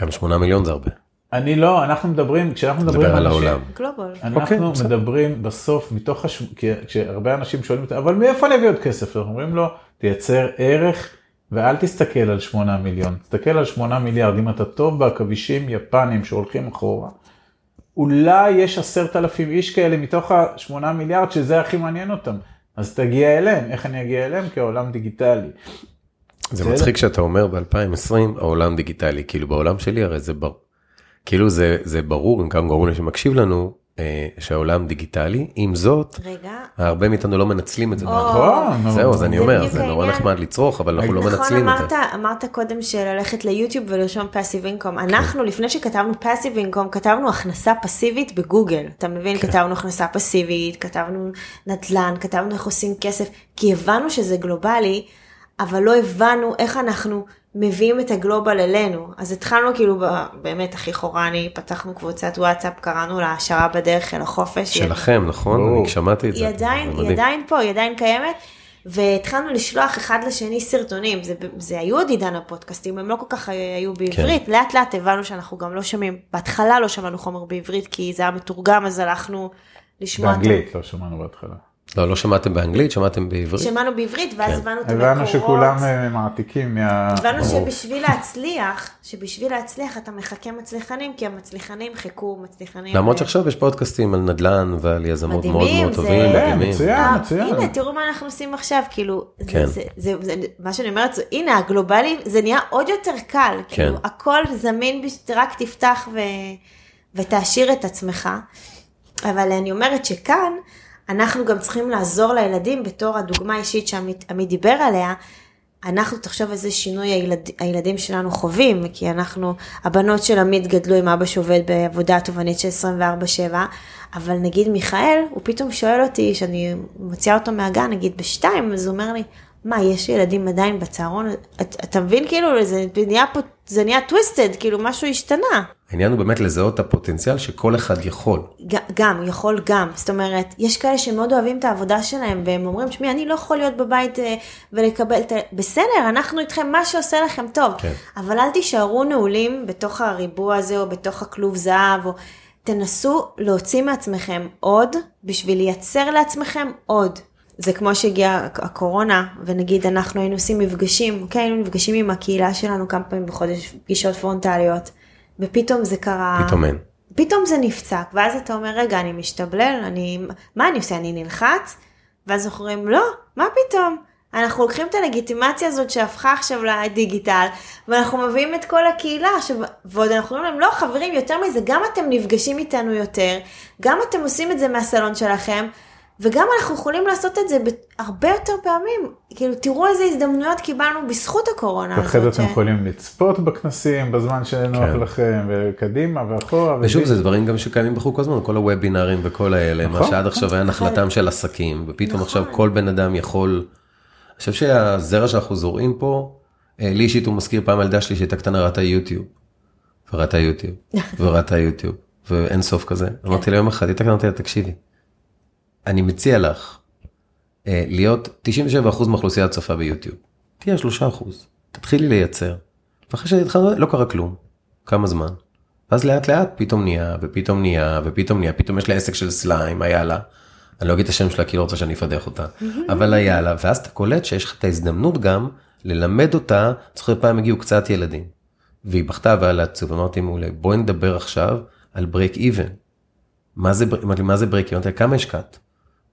גם שמונה מיליון זה הרבה. אני לא, אנחנו מדברים, כשאנחנו מדברים על העולם. גלובל. אנחנו okay, אוקיי, מדברים בסוף מתוך, הש... כשהרבה אנשים שואלים אותי, אבל מאיפה אני אביא עוד כסף? אנחנו אומרים לו, תייצר ערך ואל תסתכל על 8 מיליון, תסתכל על 8 מיליארד, אם אתה טוב בעכבישים יפנים שהולכים אחורה, אולי יש עשרת אלפים איש כאלה מתוך ה-8 מיליארד שזה הכי מעניין אותם, אז תגיע אליהם, איך אני אגיע אליהם? כעולם דיגיטלי. זה מצחיק שאתה אומר ב-2020 העולם דיגיטלי, כאילו בעולם שלי הרי זה כאילו זה, זה ברור, אם כמה גורמים שמקשיב לנו, אה, שהעולם דיגיטלי, עם זאת, רגע, הרבה מאיתנו לא מנצלים את זה. נכון, זהו, אז אני זה אומר, בדיוק זה נורא. נחמד לצרוך, אבל אנחנו לא נכון, מנצלים את אמרת, זה. אמרת קודם שללכת ליוטיוב ולרשום פאסיב אינקום. אנחנו, לפני שכתבנו פאסיב אינקום, כתבנו הכנסה פסיבית בגוגל. אתה מבין? כן. כתבנו הכנסה פסיבית, כתבנו נדל"ן, כתבנו איך עושים כסף, כי הבנו שזה גלובלי, אבל לא הבנו איך אנחנו מביאים את הגלובל אלינו. אז התחלנו כאילו, ב- באמת, הכי חורני, פתחנו קבוצת וואטסאפ, קראנו לה העשרה בדרך אל החופש. שלכם, נכון? ברור. אני שמעתי את זה. היא עדיין, זה היא. עדיין פה, היא עדיין קיימת. והתחלנו לשלוח אחד לשני סרטונים, זה, זה היו עוד עידן הפודקאסטים, הם לא כל כך היו בעברית, כן. לאט לאט הבנו שאנחנו גם לא שומעים, בהתחלה לא שמענו חומר בעברית כי זה היה מתורגם, אז הלכנו לשמוע. באנגלית, לא שמענו בהתחלה. לא, לא שמעתם באנגלית, שמעתם בעברית. שמענו בעברית, ואז כן. הבנו את המקורות. הבנו שכולם אה, מעתיקים מה... הבנו. שבשביל להצליח, שבשביל להצליח אתה מחכה מצליחנים, כי המצליחנים חיכו מצליחנים. למרות ו- שעכשיו יש פודקאסטים על נדל"ן ועל יזמות מאוד מאוד זה- טובים, כן, מדהימים. מצוין. אה, מצוין. הנה, תראו מה אנחנו עושים עכשיו, כאילו, זה- כן. זה, זה, זה, מה שאני אומרת, זה, הנה, הגלובלי, זה נהיה עוד יותר קל, כן. כאילו, הכל זמין, רק תפתח ו, ותעשיר את עצמך, אבל אני אומרת שכאן, אנחנו גם צריכים לעזור לילדים בתור הדוגמה האישית שעמית עמית דיבר עליה, אנחנו תחשוב איזה שינוי הילד, הילדים שלנו חווים, כי אנחנו, הבנות של עמית גדלו עם אבא שעובד בעבודה תובענית של 24/7, אבל נגיד מיכאל, הוא פתאום שואל אותי, שאני מוציאה אותו מהגן, נגיד בשתיים, אז הוא אומר לי, מה, יש ילדים עדיין בצהרון? את, אתה מבין, כאילו, זה נהיה פה, זה נהיה טוויסטד, כאילו, משהו השתנה. העניין הוא באמת לזהות את הפוטנציאל שכל אחד יכול. גם, יכול גם. זאת אומרת, יש כאלה שמאוד אוהבים את העבודה שלהם, והם אומרים, תשמעי, אני לא יכול להיות בבית אה, ולקבל את ה... בסדר, אנחנו איתכם, מה שעושה לכם טוב. כן. אבל אל תישארו נעולים בתוך הריבוע הזה, או בתוך הכלוב זהב, או... תנסו להוציא מעצמכם עוד, בשביל לייצר לעצמכם עוד. זה כמו שהגיעה הקורונה, ונגיד אנחנו היינו עושים מפגשים, אוקיי, היינו נפגשים עם הקהילה שלנו כמה פעמים בחודש, פגישות פרונטליות, ופתאום זה קרה... פתאום אין. פתאום זה נפסק, ואז אתה אומר, רגע, אני משתבלל, אני, מה אני עושה, אני נלחץ? ואז אנחנו אומרים, לא, מה פתאום? אנחנו לוקחים את הלגיטימציה הזאת שהפכה עכשיו לדיגיטל, ואנחנו מביאים את כל הקהילה, עכשיו, ועוד אנחנו אומרים להם, לא, חברים, יותר מזה, גם אתם נפגשים איתנו יותר, גם אתם עושים את זה מהסלון שלכם, וגם אנחנו יכולים לעשות את זה הרבה יותר פעמים. כאילו, תראו איזה הזדמנויות קיבלנו בזכות הקורונה הזאת. ואחרי זה אתם יכולים לצפות בכנסים בזמן שנוח כן. לכם, וקדימה ואחורה. ושוב, וזה- זה דברים גם שקיימים בחוג כל הזמן, כל הוובינארים וכל האלה, מה נכון. שעד עכשיו היה נחלתם של עסקים, ופתאום עכשיו כל בן אדם יכול... אני חושב שהזרע שאנחנו זורעים פה, אה, לי אישית הוא מזכיר פעם ילדה שלי שהייתה קטנה ראתה יוטיוב. וראתה יוטיוב, (laughs) וראתה יוטיוב, ואין סוף כזה. אמרתי לה יום אחד, היא הייתה קטנה, אמרתי לה, תקשיבי, אני מציע לך אה, להיות 97% מהאוכלוסייה צופה ביוטיוב. תהיה 3%, תתחילי לייצר. ואחרי שהתחלנו, לא קרה כלום. כמה זמן? ואז לאט לאט פתאום נהיה, ופתאום נהיה, ופתאום נהיה, פתאום יש לה עסק של סליים, היה לה. אני לא אגיד את השם שלה כי לא רוצה שאני אפדח אותה, אבל היה לה, ואז אתה קולט שיש לך את ההזדמנות גם ללמד אותה, זוכר פעם הגיעו קצת ילדים, והיא בכתה והיה לה עצוב, אמרתי מעולה, בואי נדבר עכשיו על break even. מה זה, מה זה break even? כמה השקעת?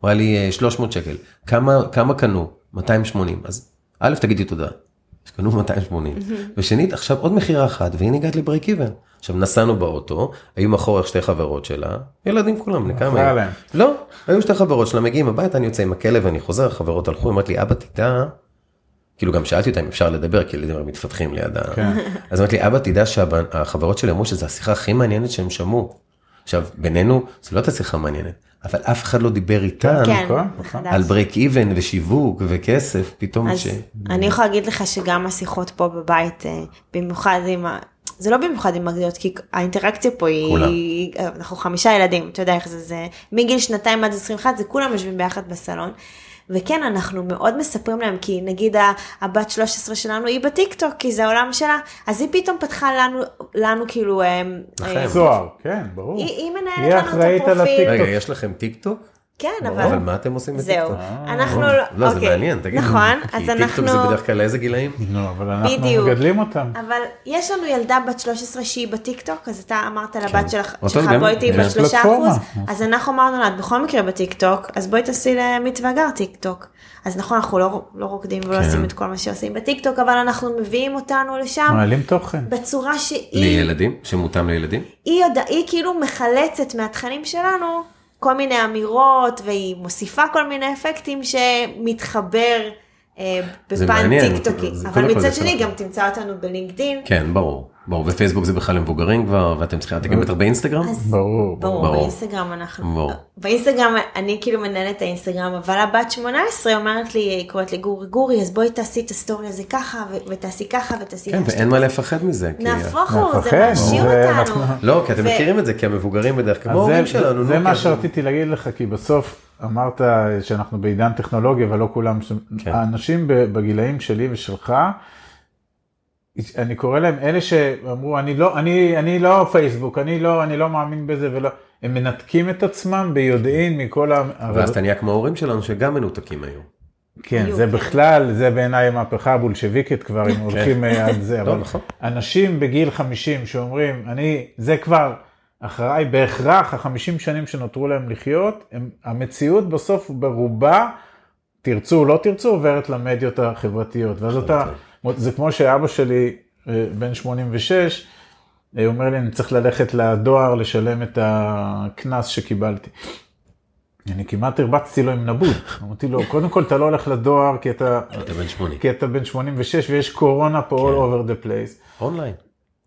אמרה לי, "אה, 300 שקל. כמה, כמה קנו? 280. אז א', תגידי תודה. שקנו 280. (laughs) ושנית, עכשיו עוד מכירה אחת, והנה הגעת ל break even. עכשיו נסענו באוטו, היו מאחורי שתי חברות שלה, ילדים כולם, מכרה היו? להם. לא, היו שתי חברות שלה, מגיעים הביתה, אני יוצא עם הכלב, אני חוזר, החברות הלכו, אמרה לי, אבא תדע, כאילו גם שאלתי אותה אם אפשר לדבר, כי ילדים מתפתחים ליד ה... כן. אז אמרתי לי, אבא תדע שהחברות שלי אמרו שזו השיחה הכי מעניינת שהם שמעו. עכשיו, בינינו, זו לא הייתה שיחה מעניינת. אבל אף אחד לא דיבר איתן כן, נכון, נכון. חדש. על ברייק איבן ושיווק וכסף, פתאום אז ש... אני יכולה להגיד לך שגם השיחות פה בבית, אה, במיוחד עם. זה לא במיוחד עם הגדולות, כי האינטראקציה פה היא, אנחנו חמישה ילדים, אתה יודע איך זה, זה מגיל שנתיים עד 21, זה כולם יושבים ביחד בסלון. וכן, אנחנו מאוד מספרים להם, כי נגיד הבת 13 שלנו היא בטיקטוק, כי זה העולם שלה, אז היא פתאום פתחה לנו, לנו כאילו, אה, לכם. אה, זוהר, כן, ברור. היא, היא מנהלת היא לנו את הפרופיל. רגע, יש לכם טיק טוק? כן, אבל אבל... מה אתם עושים זהו, בטיקטוק? אנחנו לא, זה אוקיי. מעניין, תגיד. נכון, כי אז טיקטוק אנחנו... זה בדרך כלל לאיזה גילאים? לא, אבל אנחנו. מגדלים אותם. אבל יש לנו ילדה בת 13 שהיא בטיקטוק, אז אתה אמרת כן. לבת שלך, אותו שלך בואי תהיי כן. בת 3 פלטפורמה. אחוז, אז אנחנו אמרנו לה, את בכל מקרה בטיקטוק, אז בואי תעשי לעמית והגר טיקטוק. אז נכון, אנחנו לא, לא רוקדים ולא כן. עושים את כל מה שעושים בטיקטוק, אבל אנחנו מביאים אותנו לשם מעלים תוכן. בצורה שהיא, לילדים? שמותאם לילדים? היא, יודע, היא כאילו מחלצת מהתכנים שלנו כל מיני אמירות, והיא מוסיפה כל מיני אפקטים שמתחבר אה, בפן טיקטוקי. אבל מצד שני. גם תמצא אותנו בלינקדין. כן, ברור. ברור, ופייסבוק זה בכלל למבוגרים כבר, ואתם צריכים, אתם גם בטח באינסטגרם? ברור, ברור. באינסטגרם אנחנו, ברור. באינסטגרם אני כאילו מנהלת את האינסטגרם, אבל הבת 18 אומרת לי, היא קוראת לי גורי, גורי, אז בואי תעשי את הסטורי הזה ככה, ותעשי ככה, ותעשי כן. ואין מה לפחד מזה. נהפוך הוא, זה מעשיר אותנו. לא, כי אתם מכירים את זה, כי המבוגרים בדרך כלל, כמו ההורים שלנו. זה מה כי- שרציתי להגיד לך, כי בסוף אמרת שאנחנו בעידן טכנולוגיה ולא כולם, כן. האנשים בגילאים שלי ושלך, אני קורא להם אלה שאמרו אני לא אני אני לא פייסבוק אני לא אני לא מאמין בזה ולא הם מנתקים את עצמם ביודעין מכל ה... ואז אתה נהיה כמו ההורים שלנו, שגם מנותקים היום. כן, היו, זה כן. בכלל, זה בעיניי המהפכה הבולשביקית כבר, אם הולכים (laughs) אה, על זה, לא, אבל נכון. אנשים בגיל 50 שאומרים, אני, זה כבר אחריי, בהכרח החמישים שנים שנותרו להם לחיות, הם, המציאות בסוף ברובה, תרצו או לא תרצו, עוברת למדיות החברתיות, ואז אתה, זה כמו שאבא שלי, אה, בן 86, אה, אומר לי, אני צריך ללכת לדואר לשלם את הקנס שקיבלתי. אני כמעט הרבצתי לו עם נבוט, (laughs) אמרתי לו, קודם כל אתה לא הולך לדואר כי אתה, אתה בן 80. כי אתה בן 86 ויש קורונה פה all over the place. אונליין.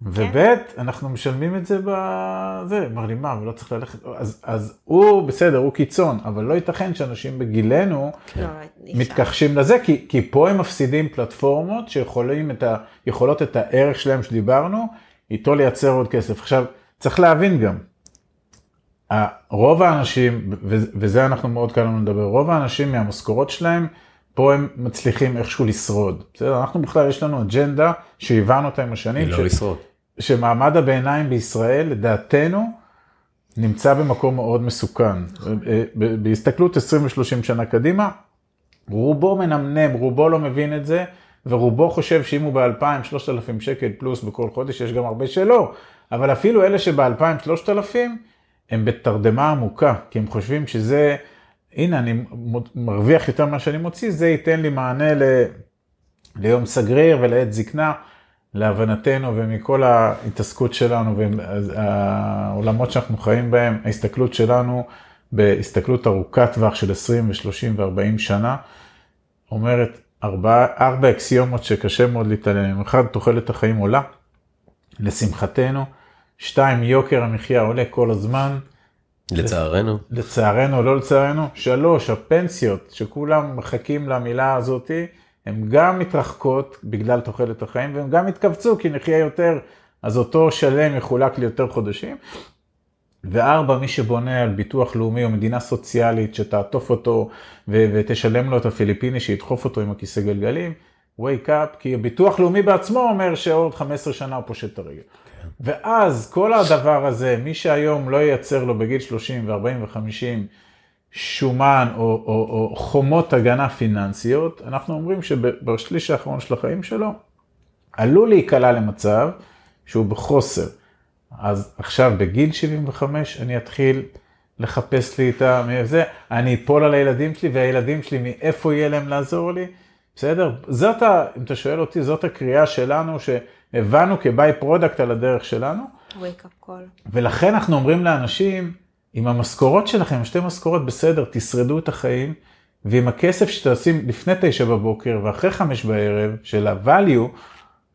וב' אנחנו משלמים את זה בזה, אמר לי מה, ולא צריך ללכת, אז, אז הוא בסדר, הוא קיצון, אבל לא ייתכן שאנשים בגילנו לא, אי אפשר. מתכחשים לזה, כי, כי פה הם מפסידים פלטפורמות שיכולים את ה, יכולות את הערך שלהם שדיברנו, איתו לייצר עוד כסף. עכשיו, צריך להבין גם, רוב האנשים, וזה אנחנו מאוד קל לנו לדבר, רוב האנשים מהמשכורות שלהם, פה הם מצליחים איכשהו לשרוד. בסדר, אנחנו בכלל יש לנו אג'נדה שהבנו אותה עם השנים, היא לא לשרוד. שמעמד הביניים בישראל, לדעתנו, נמצא במקום מאוד מסוכן. אה, ב- בהסתכלות 20 ו-30 שנה קדימה, רובו מנמנם, רובו לא מבין את זה, ורובו חושב שאם הוא ב-2,000, 3,000 שקל פלוס בכל חודש, יש גם הרבה שלא. אבל אפילו אלה שב-2,000, 3,000, הם בתרדמה עמוקה, כי הם חושבים שזה, הנה, אני מרוויח יותר ממה שאני מוציא, זה ייתן לי מענה ל... ליום סגריר ולעת זקנה, להבנתנו ומכל ההתעסקות שלנו והעולמות שאנחנו חיים בהם, ההסתכלות שלנו בהסתכלות ארוכת טווח של 20 ו-30 ו-40 שנה, אומרת ארבע, ארבע אקסיומות שקשה מאוד להתעלם, אחד, תוחלת החיים עולה, לשמחתנו, שתיים, יוקר המחיה עולה כל הזמן, לצערנו. לצערנו, לא לצערנו. שלוש, הפנסיות, שכולם מחכים למילה הזאתי, הן גם מתרחקות בגלל תוחלת החיים, והן גם התכווצו כי נחיה יותר, אז אותו שלם יחולק ליותר חודשים. וארבע, מי שבונה על ביטוח לאומי או מדינה סוציאלית שתעטוף אותו ו- ותשלם לו את הפיליפיני שידחוף אותו עם הכיסא גלגלים, wake up, כי הביטוח לאומי בעצמו אומר שעוד 15 שנה הוא פושט את הרגל. ואז כל הדבר הזה, מי שהיום לא ייצר לו בגיל 30 ו-40 ו-50 שומן או, או, או חומות הגנה פיננסיות, אנחנו אומרים שבשליש האחרון של החיים שלו, עלול להיקלע למצב שהוא בחוסר. אז עכשיו בגיל 75 אני אתחיל לחפש לי את זה, אני אפול על הילדים שלי והילדים שלי מאיפה יהיה להם לעזור לי, בסדר? זאת, ה, אם אתה שואל אותי, זאת הקריאה שלנו שהבנו כ by product על הדרך שלנו, wake up call. ולכן אנחנו אומרים לאנשים, עם המשכורות שלכם, שתי משכורות בסדר, תשרדו את החיים, ועם הכסף שתעשים לפני תשע בבוקר ואחרי חמש בערב, של ה-value,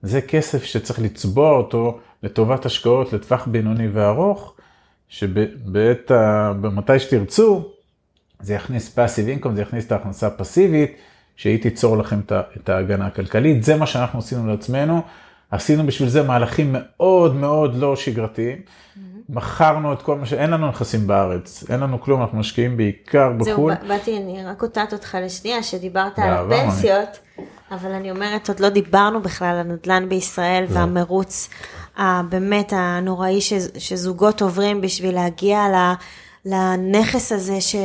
זה כסף שצריך לצבוע אותו לטובת השקעות לטווח בינוני וארוך, שבעת, מתי שתרצו, זה יכניס פאסיב אינקום, זה יכניס את ההכנסה הפסיבית, שהיא תיצור לכם את ההגנה הכלכלית. זה מה שאנחנו עשינו לעצמנו. עשינו בשביל זה מהלכים מאוד מאוד לא שגרתיים. מכרנו את כל מה ש... אין לנו נכסים בארץ, אין לנו כלום, אנחנו משקיעים בעיקר בחו"ל. זהו, באתי, אני רק קוטעת אותך לשנייה, שדיברת על הפנסיות, אבל אני אומרת, עוד לא דיברנו בכלל על הנדל"ן בישראל לא. והמרוץ הבאמת הנוראי שזוגות עוברים בשביל להגיע לנכס הזה ש...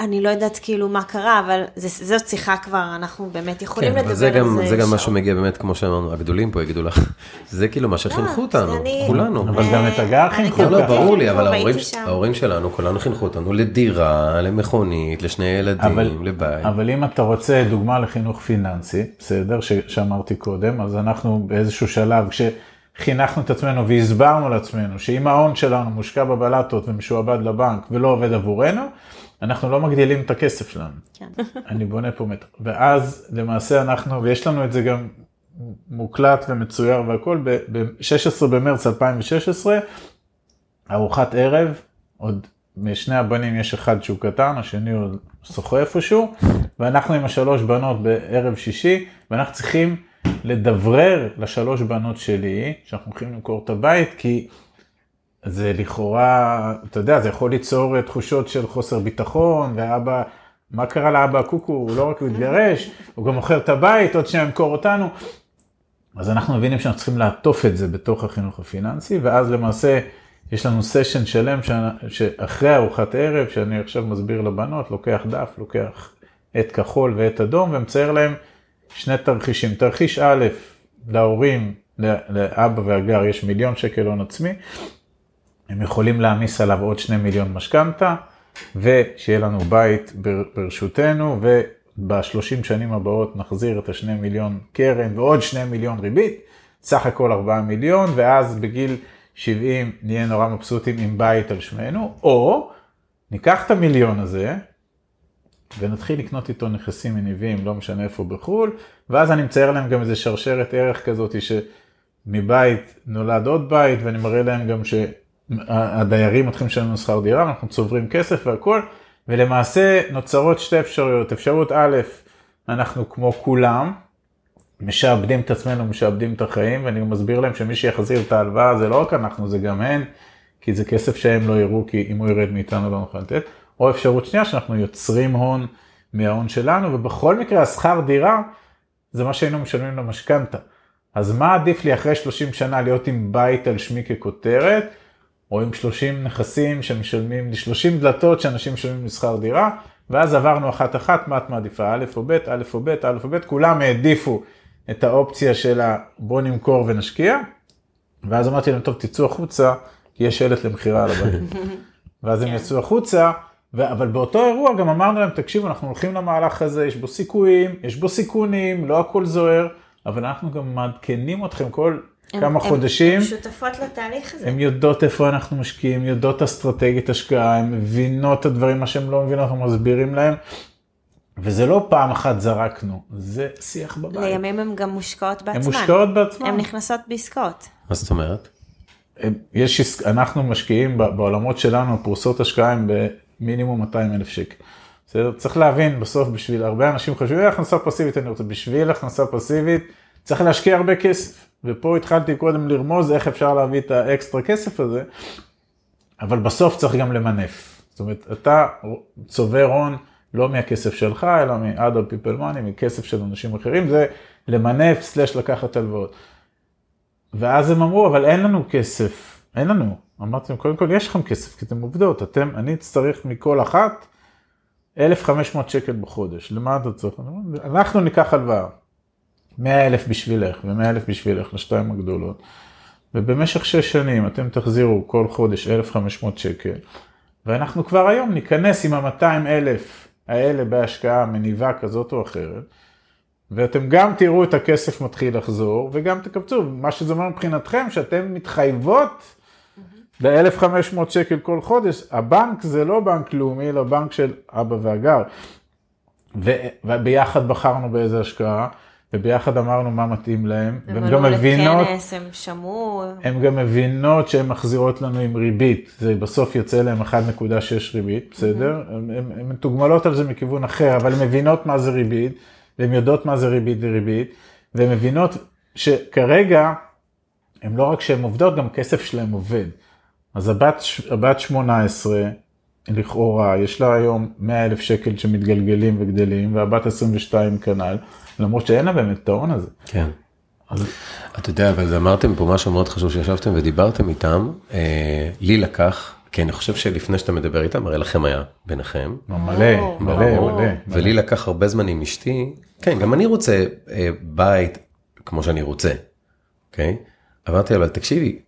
אני לא יודעת כאילו מה קרה, אבל זה, זאת שיחה כבר, אנחנו באמת יכולים כן, לדבר זה גם, על זה. זה גם מה שמגיע באמת, כמו שאמרנו, הגדולים פה יגידו לך, (laughs) זה כאילו מה שחינכו לא, אותנו, אני, כולנו. אבל גם את הגר חינכו. לא, לא, ברור לי, אבל ההורים, ההורים שלנו, כולנו חינכו אותנו לדירה, למכונית, לשני ילדים, אבל, לבית. אבל אם אתה רוצה דוגמה לחינוך פיננסי, בסדר, שאמרתי קודם, אז אנחנו באיזשהו שלב, כשחינכנו את עצמנו והסברנו לעצמנו שאם ההון שלנו מושקע בבלטות ומשועבד לבנק ולא עובד עבורנו, אנחנו לא מגדילים את הכסף שלנו. כן. (laughs) אני בונה פה מטר. ואז למעשה אנחנו, ויש לנו את זה גם מוקלט ומצויר והכל, ב-16 במרץ 2016, ארוחת ערב, עוד משני הבנים יש אחד שהוא קטן, השני עוד שוחה איפשהו, ואנחנו עם השלוש בנות בערב שישי, ואנחנו צריכים לדברר לשלוש בנות שלי, שאנחנו הולכים למכור את הבית, כי זה לכאורה, אתה יודע, זה יכול ליצור תחושות של חוסר ביטחון, ואבא, מה קרה לאבא הקוקו? הוא לא רק הוא התגרש, הוא גם מוכר את הבית, עוד שניה ימכור אותנו. אז אנחנו מבינים שאנחנו צריכים לעטוף את זה בתוך החינוך הפיננסי, ואז למעשה יש לנו סשן שלם שאחרי ארוחת ערב, שאני עכשיו מסביר לבנות, לוקח דף, לוקח את כחול ואת אדום, ומצייר להם שני תרחישים. תרחיש א', להורים, לאבא והגר יש מיליון שקל הון עצמי, הם יכולים להעמיס עליו עוד שני מיליון משכנתה, ושיהיה לנו בית ברשותנו, ובשלושים שנים הבאות נחזיר את השני מיליון קרן ועוד שני מיליון ריבית, סך הכל ארבעה מיליון, ואז בגיל 70 נהיה נורא מבסוטים עם בית על שמנו, או ניקח את המיליון הזה, ונתחיל לקנות איתו נכסים מניבים, לא משנה איפה בחו"ל, ואז אני מצייר להם גם איזה שרשרת ערך כזאת שמבית נולד עוד בית, ואני מראה להם גם ש... הדיירים מתחילים לשלם שכר דירה, אנחנו צוברים כסף והכל, ולמעשה נוצרות שתי אפשרויות. אפשרות א', אנחנו כמו כולם, משעבדים את עצמנו, משעבדים את החיים, ואני מסביר להם שמי שיחזיר את ההלוואה זה לא רק אנחנו, זה גם הן, כי זה כסף שהם לא יראו, כי אם הוא ירד מאיתנו לא נוכל לתת. או אפשרות שנייה, שאנחנו יוצרים הון מההון שלנו, ובכל מקרה השכר דירה זה מה שהיינו משלמים למשכנתה. אז מה עדיף לי אחרי 30 שנה להיות עם בית על שמי ככותרת, או עם 30 נכסים שמשלמים, 30 דלתות שאנשים משלמים לשכר דירה, ואז עברנו אחת אחת, מה את מעדיפה, א' או ב', א' או ב', א' או ב', כולם העדיפו את האופציה של בוא נמכור ונשקיע, ואז אמרתי להם, טוב, תצאו החוצה, כי יש שלט למכירה על הבית. (laughs) ואז הם כן. יצאו החוצה, ו... אבל באותו אירוע גם אמרנו להם, תקשיבו, אנחנו הולכים למהלך הזה, יש בו סיכויים, יש בו סיכונים, לא הכל זוהר, אבל אנחנו גם מעדכנים אתכם כל כמה הם, חודשים. הן שותפות לתהליך הזה. הן יודעות איפה אנחנו משקיעים, יודעות אסטרטגית השקעה, הן מבינות את הדברים, מה שהן לא מבינות, אנחנו מסבירים להן. וזה לא פעם אחת זרקנו, זה שיח בבית. לימים הן גם מושקעות בעצמן. הן מושקעות בעצמן. הן נכנסות בעסקאות. מה זאת אומרת? יש, אנחנו משקיעים בעולמות שלנו, פרוסות השקעה הן במינימום 200 אלף שקל. בסדר? צריך להבין, בסוף בשביל הרבה אנשים חושבים, אה, הכנסה פסיבית אני רוצה, בשביל הכנסה פסיבית צריך להשקיע הרבה כסף. ופה התחלתי קודם לרמוז איך אפשר להביא את האקסטרה כסף הזה, אבל בסוף צריך גם למנף. זאת אומרת, אתה צובר הון לא מהכסף שלך, אלא מ-other people money, מכסף של אנשים אחרים, זה למנף סלש לקחת הלוואות. ואז הם אמרו, אבל אין לנו כסף, אין לנו. אמרתי להם, קודם כל יש לכם כסף, כי אתם עובדות, אתם, אני אצטרך מכל אחת 1,500 שקל בחודש, למה אתה צריך? אנחנו ניקח הלוואה. 100 אלף בשבילך ו-100 אלף בשבילך לשתיים הגדולות. ובמשך שש שנים אתם תחזירו כל חודש 1,500 שקל, ואנחנו כבר היום ניכנס עם ה-200 אלף האלה בהשקעה מניבה כזאת או אחרת, ואתם גם תראו את הכסף מתחיל לחזור, וגם תקבצו, מה שזה אומר מבחינתכם, שאתם מתחייבות ל-1,500 שקל כל חודש, הבנק זה לא בנק לאומי, אלא בנק של אבא והגר. וביחד בחרנו באיזה השקעה. וביחד אמרנו מה מתאים להם. הם והן גם עלו לכנס, הם שמעו, הן גם מבינות שהן מחזירות לנו עם ריבית, זה בסוף יוצא להם 1.6 ריבית, בסדר? הן הן מתוגמלות על זה מכיוון אחר, אבל הן מבינות מה זה ריבית, והן יודעות מה זה ריבית וריבית, והן מבינות שכרגע, הן לא רק שהן עובדות, גם כסף שלהן עובד. אז הבת, הבת 18, לכאורה, יש לה היום 100 אלף שקל שמתגלגלים וגדלים, והבת 22 כנ"ל, למרות שאין לה באמת את ההון הזה. כן. אז אתה יודע, אבל אמרתם פה משהו מאוד חשוב שישבתם ודיברתם איתם, אה, לי לקח, כי אני חושב שלפני שאתה מדבר איתם, הרי לכם היה ביניכם, מלא, ברור, מלא, ברור. מלא. ולי לקח הרבה זמן עם אשתי, כן, גם אני רוצה אה, בית כמו שאני רוצה, אוקיי? אמרתי, אבל תקשיבי,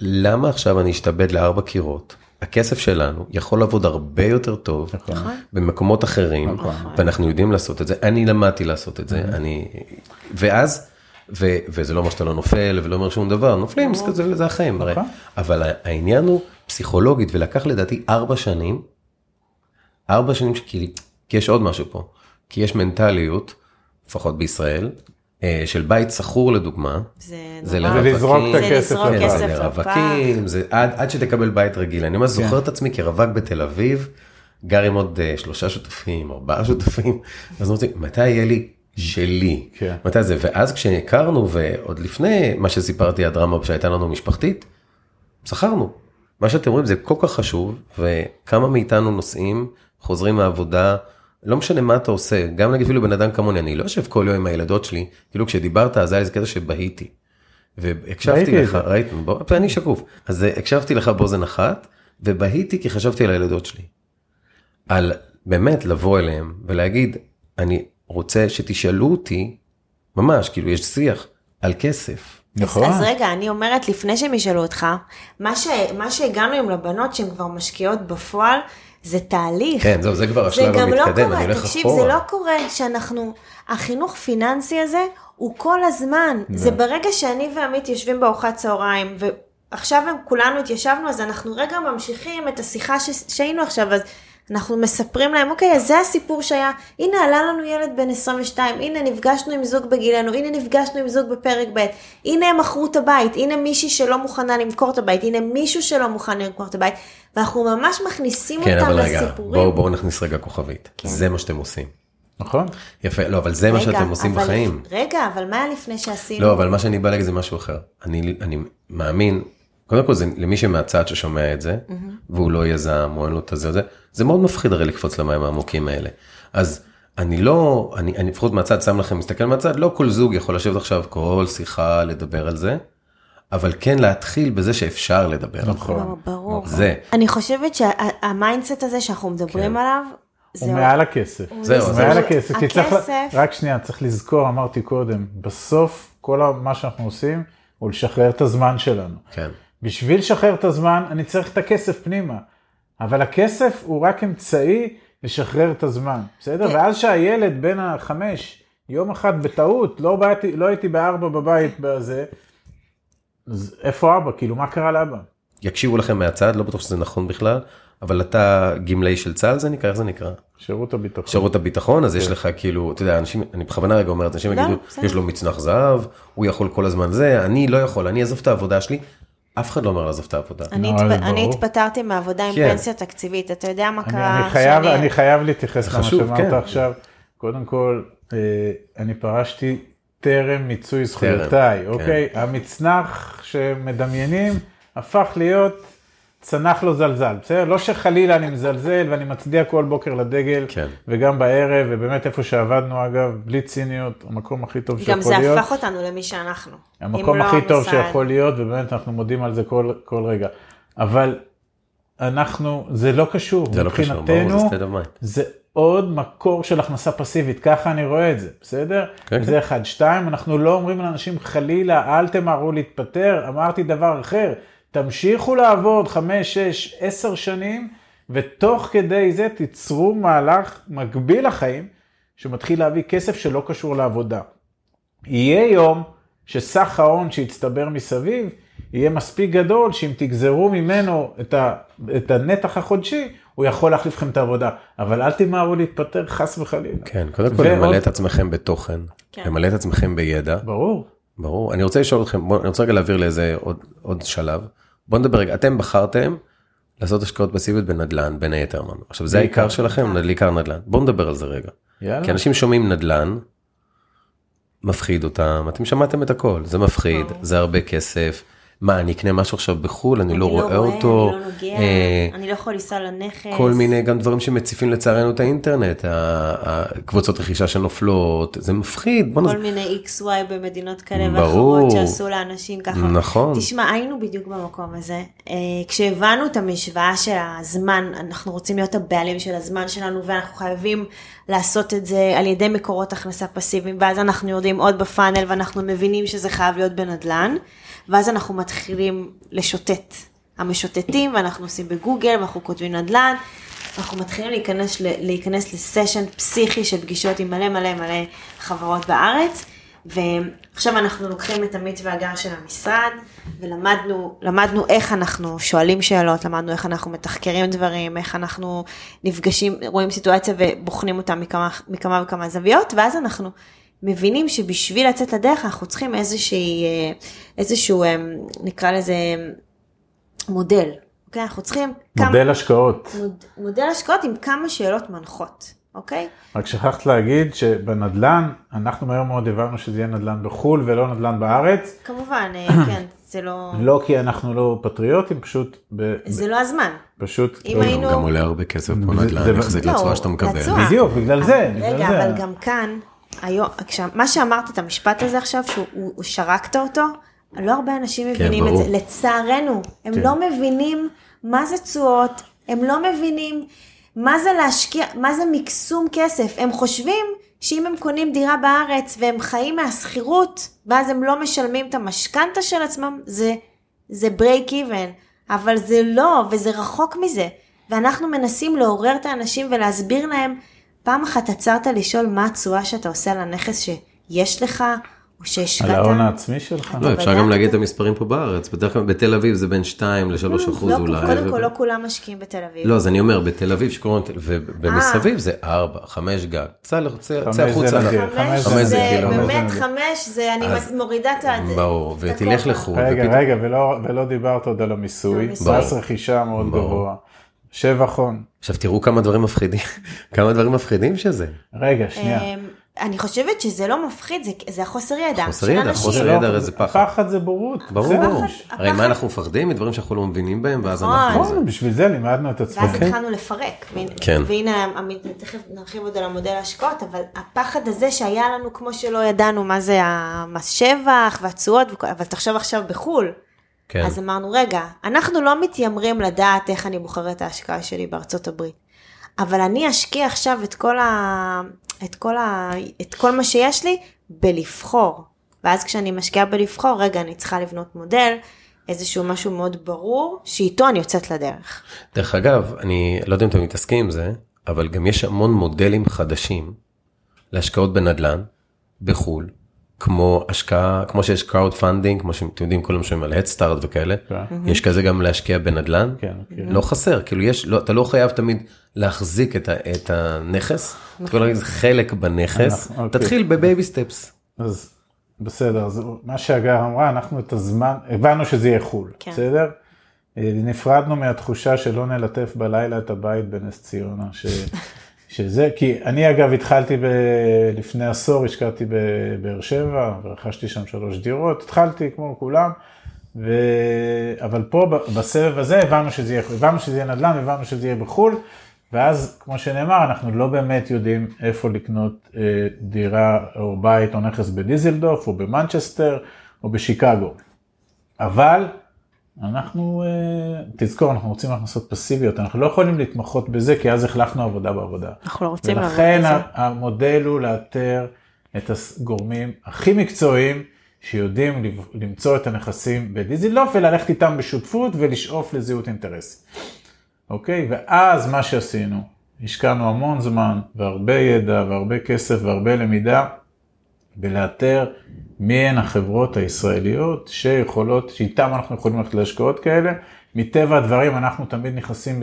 למה עכשיו אני אשתבד לארבע קירות? הכסף שלנו יכול לעבוד הרבה יותר טוב נכון. במקומות אחרים, נכון. ואנחנו יודעים לעשות את זה. אני למדתי לעשות את זה, אני... ואז, ו, וזה לא אומר שאתה לא נופל ולא אומר שום דבר, נופלים, זה, זה, זה החיים, הרי. נכון. אבל העניין הוא פסיכולוגית, ולקח לדעתי ארבע שנים, ארבע שנים, כי, כי יש עוד משהו פה, כי יש מנטליות, לפחות בישראל, של בית שכור לדוגמה, זה זה לזרוק את זה הכסף לפח. לרווקים, זה עד, עד שתקבל בית רגיל. אני ממש זוכר את עצמי כרווק בתל אביב, גר עם עוד אה, שלושה שותפים, ארבעה שותפים, אז אמרתי, מתי יהיה לי שלי? כן. מתי זה? ואז כשהכרנו, ועוד לפני מה שסיפרתי, הדרמה שהייתה לנו משפחתית, שכרנו. מה שאתם רואים זה כל כך חשוב, וכמה מאיתנו נוסעים, חוזרים מהעבודה, לא משנה מה אתה עושה, גם נגיד אפילו בן אדם כמוני, אני לא יושב כל יום עם הילדות שלי, כאילו כשדיברת אז היה איזה קטע שבהיתי. והקשבתי לך. ראית, בוא, ואני שקוף, אז אה, הקשבתי לך באוזן אחת, ובהיתי כי חשבתי על הילדות שלי. על באמת לבוא אליהם ולהגיד, אני רוצה שתשאלו אותי, ממש, כאילו יש שיח, על כסף. נכון. אז רגע, אני אומרת, לפני שהם ישאלו אותך, מה, ש, מה שהגענו עם לבנות שהן כבר משקיעות בפועל, זה תהליך. כן, זהו, זה כבר השלב לא המתקדם, קורה, אני הולך תקשיב, אחורה. זה לא קורה שאנחנו, החינוך פיננסי הזה הוא כל הזמן. זה ברגע שאני ועמית יושבים בארוחת צהריים, ועכשיו הם כולנו התיישבנו, אז אנחנו רגע ממשיכים את השיחה ש... שהיינו עכשיו, אז אנחנו מספרים להם, אוקיי, אז זה הסיפור שהיה, הנה עלה לנו ילד בן 22, הנה נפגשנו עם זוג בגילנו, הנה נפגשנו עם זוג בפרק ב', הנה הם מכרו את הבית, הנה מישהי שלא מוכנה למכור את הבית, הנה מישהו שלא מוכן למכור את הבית, ואנחנו ממש מכניסים כן, אותם אבל רגע, לסיפורים. בואו בואו נכניס רגע כוכבית. זה מה שאתם עושים. נכון. יפה, לא, אבל זה מה רגע, שאתם עושים אבל- בחיים. רגע, אבל מה היה לפני שעשינו? לא, אבל מה שאני בא להגיד זה משהו אחר. אני, אני מאמין, קודם כל זה למי שמהצד ששומע את זה, והוא לא יזם, או אין לו את הזה, זה, זה מאוד מפחיד הרי לקפוץ למים העמוקים האלה. אז אני לא, אני, אני לפחות מהצד שם לכם, מסתכל מהצד, לא כל זוג יכול לשבת עכשיו כל שיחה לדבר על זה, אבל כן להתחיל בזה שאפשר לדבר. נכון. ברור. זה, אני חושבת שה mindset הזה שאנחנו מדברים עליו, זה הוא מעל הכסף. זהו, הוא זה- מעל הכסף. כי צריך, רק שנייה, צריך לזכור, אמרתי קודם, בסוף כל מה שאנחנו עושים הוא לשחרר את הזמן שלנו. כן. בשביל לשחרר את הזמן, אני צריך את הכסף פנימה. אבל הכסף הוא רק אמצעי לשחרר את הזמן, בסדר? כן. ואז שהילד בן החמש, יום אחד בטעות, לא, באתי, לא הייתי בארבע בבית בזה, אז איפה אבא? כאילו, מה קרה לאבא? יקשיבו לכם מהצד, לא בטוח שזה נכון בכלל, אבל אתה גמלאי של צה"ל זה נקרא, איך זה נקרא? שירות הביטחון. שירות הביטחון, אז יש לך כאילו, אתה יודע, אנשים, אני בכוונה רגע אומר, אנשים לא, יגידו. יש לו מצנח זהב, הוא יכול כל הזמן זה, אני לא יכול, אני אעזוב את העבודה שלי, אף אחד לא אומר לעזוב את העבודה. אני, לא, התפ... אני. התפטרתי מהעבודה עם כן. פנסיה תקציבית, אתה יודע מה אני, קרה? אני, חייב, שאני- אני חייב להתייחס למה שאמרת כן. עכשיו. קודם כל, אה, אני פרשתי טרם מיצוי זכויותיי, כן. אוקיי? המצנח שמדמיינים הפך להיות צנח לו זלזל, בסדר? לא שחלילה אני מזלזל ואני מצדיע כל בוקר לדגל, כן. וגם בערב, ובאמת איפה שעבדנו אגב, בלי ציניות, המקום הכי טוב שיכול גם זה להיות. הפך אותנו למי שאנחנו. המקום לא הכי טוב המוסד. שיכול להיות, ובאמת אנחנו מודים על זה כל, כל רגע. אבל אנחנו, זה לא קשור, זה לא קשור, ברור, זה. זה עוד מקור של הכנסה פסיבית, ככה אני רואה את זה, בסדר? כן, זה אחד. שתיים, אנחנו לא אומרים לאנשים חלילה, אל תמהרו להתפטר, אמרתי דבר אחר, תמשיכו לעבוד חמש, שש, עשר שנים, ותוך כדי זה תיצרו מהלך מקביל לחיים, שמתחיל להביא כסף שלא קשור לעבודה. יהיה יום שסך ההון שהצטבר מסביב יהיה מספיק גדול שאם תגזרו ממנו את, ה, את הנתח החודשי, הוא יכול להחליף לכם את העבודה, אבל אל תמהרו להתפטר חס וחלילה. כן, קודם כל למלא את עצמכם בתוכן, כן. למלא את עצמכם בידע. ברור. ברור. אני רוצה לשאול אתכם, בוא, אני רוצה רגע להעביר לאיזה עוד, עוד שלב. בוא נדבר רגע, אתם בחרתם לעשות השקעות פסיביות בנדל"ן, בין היתר אמרנו. עכשיו זה העיקר שלכם, לעיקר נדל"ן. בואו נדבר על זה רגע. יאללה. כי אנשים שומעים נדל"ן, מפחיד אותם, אתם שמעתם את הכל, זה מפחיד, זה הרבה כסף. מה, אני אקנה משהו עכשיו בחו"ל, אני לא רואה אותו. אני לא נוגע, אה, אני לא יכול לנסוע לנכס. כל מיני גם דברים שמציפים לצערנו את האינטרנט, הקבוצות רכישה שנופלות, זה מפחיד. בוא נז... כל מיני XY במדינות כאלה. ואחרות שעשו לאנשים ככה. נכון. תשמע, היינו בדיוק במקום הזה. אה, כשהבנו את המשוואה של הזמן, אנחנו רוצים להיות הבעלים של הזמן שלנו ואנחנו חייבים לעשות את זה על ידי מקורות הכנסה פסיביים, ואז אנחנו יורדים עוד בפאנל ואנחנו מבינים שזה חייב להיות בנדל"ן, ואז אנחנו מתחילים לשוטט. המשוטטים ואנחנו עושים בגוגל ואנחנו כותבים נדל"ן, אנחנו מתחילים להיכנס, להיכנס לסשן פסיכי של פגישות עם מלא מלא מלא חברות בארץ. ועכשיו אנחנו לוקחים את עמית והגר של המשרד ולמדנו למדנו איך אנחנו שואלים שאלות, למדנו איך אנחנו מתחקרים דברים, איך אנחנו נפגשים, רואים סיטואציה ובוחנים אותה מכמה, מכמה וכמה זוויות, ואז אנחנו מבינים שבשביל לצאת לדרך אנחנו צריכים איזושהי, אה, איזשהו, אה, נקרא לזה מודל, אוקיי? אנחנו צריכים מודל השקעות. מוד, מודל השקעות עם כמה שאלות מנחות, אוקיי? רק שכחת להגיד שבנדל"ן, אנחנו מהר מאוד הבנו שזה יהיה נדל"ן בחו"ל ולא נדל"ן בארץ. כמובן, אה, (coughs) כן, זה לא, לא כי אנחנו לא פטריוטים, פשוט, ב, זה לא הזמן. פשוט, אם לא, היינו- גם עולה הרבה כסף פה זה- נדל"ן, זה- יחסית לא, שאתה מקבל. בדיוק, בגלל זה, רגע, זה. אבל גם כאן, היום, מה שאמרת, את המשפט הזה עכשיו, שהוא שרקת אותו, לא הרבה אנשים מבינים את ברור. זה, לצערנו, הם כן. לא מבינים מה זה תשואות, הם לא מבינים מה זה להשקיע, מה זה מקסום כסף, הם חושבים שאם הם קונים דירה בארץ והם חיים מהשכירות, ואז הם לא משלמים את המשכנתה של עצמם, זה, זה break even, אבל זה לא, וזה רחוק מזה. ואנחנו מנסים לעורר את האנשים ולהסביר להם, פעם אחת עצרת לשאול מה התשואה שאתה עושה על הנכס שיש לך, או שהשקעת. על ההון העצמי שלך. לא, אפשר? גם להגיד את המספרים פה בארץ, בדרך כלל בתל אביב זה בין 2 ל-3 אחוז לא, אולי. קודם כל, לא כולם משקיעים בתל אביב. לא, אז אני אומר, בתל אביב שקוראים, ומסביב זה 4, 5 גג. צא החוצה. נדיר. חמש חמש זה זה, כאילו, באמת זה- חמש זה, אני מורידה את ה... ברור, ותלך. לחו"ל. רגע, רגע, ולא, דיברת עוד על המיסוי. מס רכישה מאוד. גבוה, שבח הון. עכשיו תראו כמה דברים מפחידים, (laughs) כמה דברים מפחידים שזה. רגע, שנייה. אמ, אני חושבת שזה לא מפחיד, זה- זה החוסר ידע. חוסר ידע. חוסר זה ידע, לא- הרי זה פחד. פחד זה בורות. ברור, הרי מה אנחנו מפחדים? מדברים שאנחנו לא מבינים בהם, ואז נכון. אנחנו... נכון, בשביל זה לימדנו את עצמנו. ואז התחלנו לפרק. כן. והנה, תכף נרחיב עוד על המודל ההשקעות, אבל הפחד הזה שהיה לנו, כמו שלא ידענו מה זה המס שבח והתשואות, אבל תחשוב עכשיו בחו"ל. כן. אז אמרנו, רגע, אנחנו לא מתיימרים לדעת איך אני בוחר את ההשקעה שלי בארצות הברית, אבל אני אשקיע עכשיו את כל, ה... את כל, ה... את כל מה שיש לי בלבחור. ואז כשאני משקיעה בלבחור, רגע, אני צריכה לבנות מודל, איזשהו משהו מאוד ברור, שאיתו אני יוצאת לדרך. דרך אגב, אני לא יודע אם אתם מתעסקים עם זה, אבל גם יש המון מודלים חדשים להשקעות בנדל"ן בחו"ל, כמו השקעה, כמו שיש crowd funding, כמו שאתם יודעים, כולם שומעים על הדסטארט וכאלה, כן. יש כזה גם להשקיע בנדל"ן, כן, מכיר. לא חסר, כאילו יש, לא, אתה לא חייב תמיד להחזיק את, ה, את הנכס, אתה יכול להגיד חלק בנכס, אנחנו- אוקיי. תתחיל ב baby steps. אז בסדר, אז מה שהגר אמרה, אנחנו את הזמן, הבנו שזה יהיה חו"ל, כן. בסדר? אה, נפרדנו מהתחושה שלא נלטף בלילה את הבית בנס ציונה, ש, (laughs) שזה, כי אני אגב התחלתי ב, לפני עשור, השקעתי בבאר שבע, ורכשתי שם שלוש דירות, התחלתי כמו כולם, ו... אבל פה בסבב הזה הבנו שזה יהיה, הבנו שזה יהיה נדל"ן, הבנו שזה יהיה בחו"ל, ואז כמו שנאמר, אנחנו לא באמת יודעים איפה לקנות אה, דירה או בית או נכס בדיזלדורף או במנצ'סטר או בשיקגו. אבל אנחנו, אה, תזכור, אנחנו רוצים הכנסות פסיביות, אנחנו לא יכולים להתמחות בזה, כי אז החלפנו עבודה בעבודה. אנחנו לא רוצים לעבוד ולכן בזה. ה- המודל הוא לאתר את הגורמים הכי מקצועיים שיודעים למצוא את הנכסים בדיזילדורף וללכת איתם בשותפות ולשאוף לזהות אינטרסים. אוקיי? ואז מה שעשינו, השקענו המון זמן והרבה ידע והרבה כסף והרבה למידה בלאתר מי הן החברות הישראליות שיכולות, שאיתן אנחנו יכולים ללכת להשקעות כאלה. מטבע הדברים אנחנו תמיד נכנסים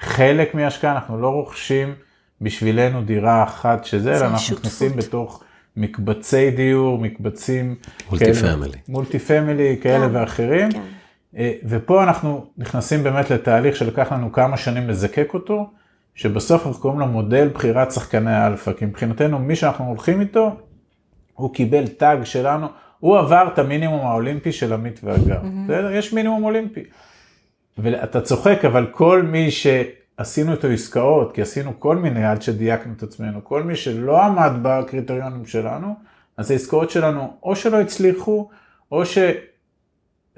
חלק מההשקעה, אנחנו לא רוכשים בשבילנו דירה אחת שזה, אלא אנחנו. נכנסים בתוך מקבצי דיור, מקבצים multi כאלה- family. multi family כאלה כן, ואחרים. כן. אה, ופה אנחנו נכנסים באמת לתהליך שלקח לנו כמה שנים לזקק אותו, שבסוף אנחנו קוראים לו מודל בחירת שחקני האלפא, כי מבחינתנו מי שאנחנו הולכים איתו, הוא קיבל tag שלנו, הוא עבר את המינימום האולימפי של עמית והגר, בסדר? יש מינימום אולימפי. ואתה צוחק, אבל כל מי שעשינו איתו עסקאות, כי עשינו כל מיני עד שדייקנו את עצמנו, כל מי שלא עמד בקריטריונים שלנו, אז העסקאות שלנו או שלא הצליחו, או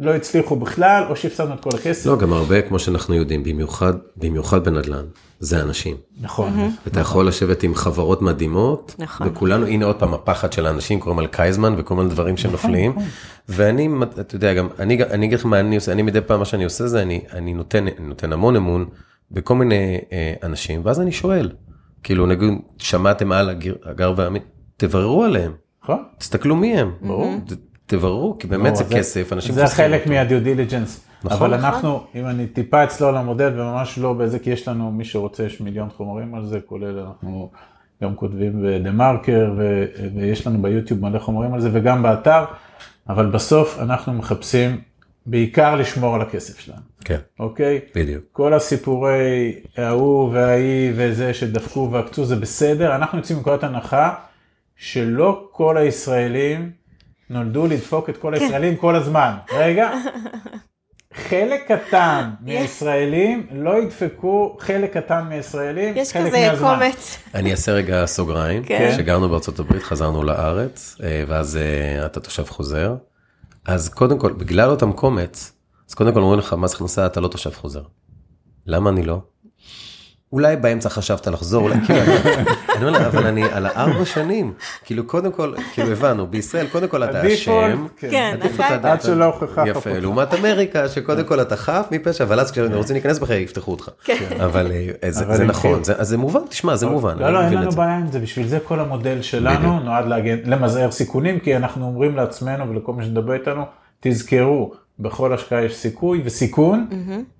שלא הצליחו בכלל, או שהפסדנו את כל הכסף. לא, גם הרבה, כמו שאנחנו יודעים, במיוחד, במיוחד בנדל"ן, זה אנשים. נכון. אתה יכול לשבת עם חברות מדהימות, נכון. וכולנו, הנה עוד פעם הפחד של האנשים, קוראים על קייזמן וכל מיני דברים שנופלים, ואני, אתה יודע, גם, אני, אני אגיד לך מה אני עושה, אני מדי פעם מה שאני עושה זה, אני, אני נותן, אני נותן המון אמון בכל מיני אה, אנשים, ואז אני שואל, כאילו נגיד, שמעתם על הגר, הגר והעמית, תבררו עליהם, נכון? תסתכלו מי הם, ברור. ת- תבררו, כי באמת זה ברור, כסף, אנשים זה חלק. מה due diligence. נכון. אבל אנחנו, אם אני טיפה אצלול למודל וממש לא בזה, כי יש לנו, מי שרוצה, יש מיליון חומרים על זה, כולל אנחנו גם כותבים בדה מרקר, ויש לנו ביוטיוב מלא חומרים על זה, וגם באתר, אבל בסוף אנחנו מחפשים בעיקר לשמור על הכסף שלנו, כן, אוקיי? בדיוק. כל הסיפורי ההוא וההיא וזה שדפקו ועקצו זה בסדר, אנחנו יוצאים מנקודת הנחה שלא כל הישראלים נולדו לדפוק את כל הישראלים כל הזמן. רגע, חלק קטן (laughs) מהישראלים לא ידפקו חלק קטן מהישראלים יש חלק כזה מהזמן. קומץ. אני אעשה רגע סוגריים, כן. שגרנו בארצות הברית, חזרנו לארץ, אה, ואז אה, אתה תושב חוזר. אז קודם כל, בגלל אותם קומץ, אז קודם כל אומרים לך, מס הכנסה, אתה לא תושב חוזר. למה אני לא? אולי באמצע חשבת לחזור, אולי כאילו, אני- אני אומר לה, אבל אני על הארבע שנים, כאילו קודם כל, כאילו הבנו, בישראל קודם כל אתה אשם, כן, עדיף אחר אתה-. עד שלא הוכחה יפה. לעומת אמריקה, שקודם כל אתה חף מפשע, אבל אז כשהם רוצים להיכנס בך, יפתחו אותך. אבל אה, זה- אבל זה נכון, כן. זה- אז זה מובן, תשמע, זה מובן. לא, לא, אין לנו. בעיה עם זה, בשביל זה כל המודל שלנו. נועד למזער סיכונים, כי אנחנו אומרים לעצמנו ולכל מי שמדבר איתנו, תזכרו, בכל השקעה יש סיכוי וסיכון,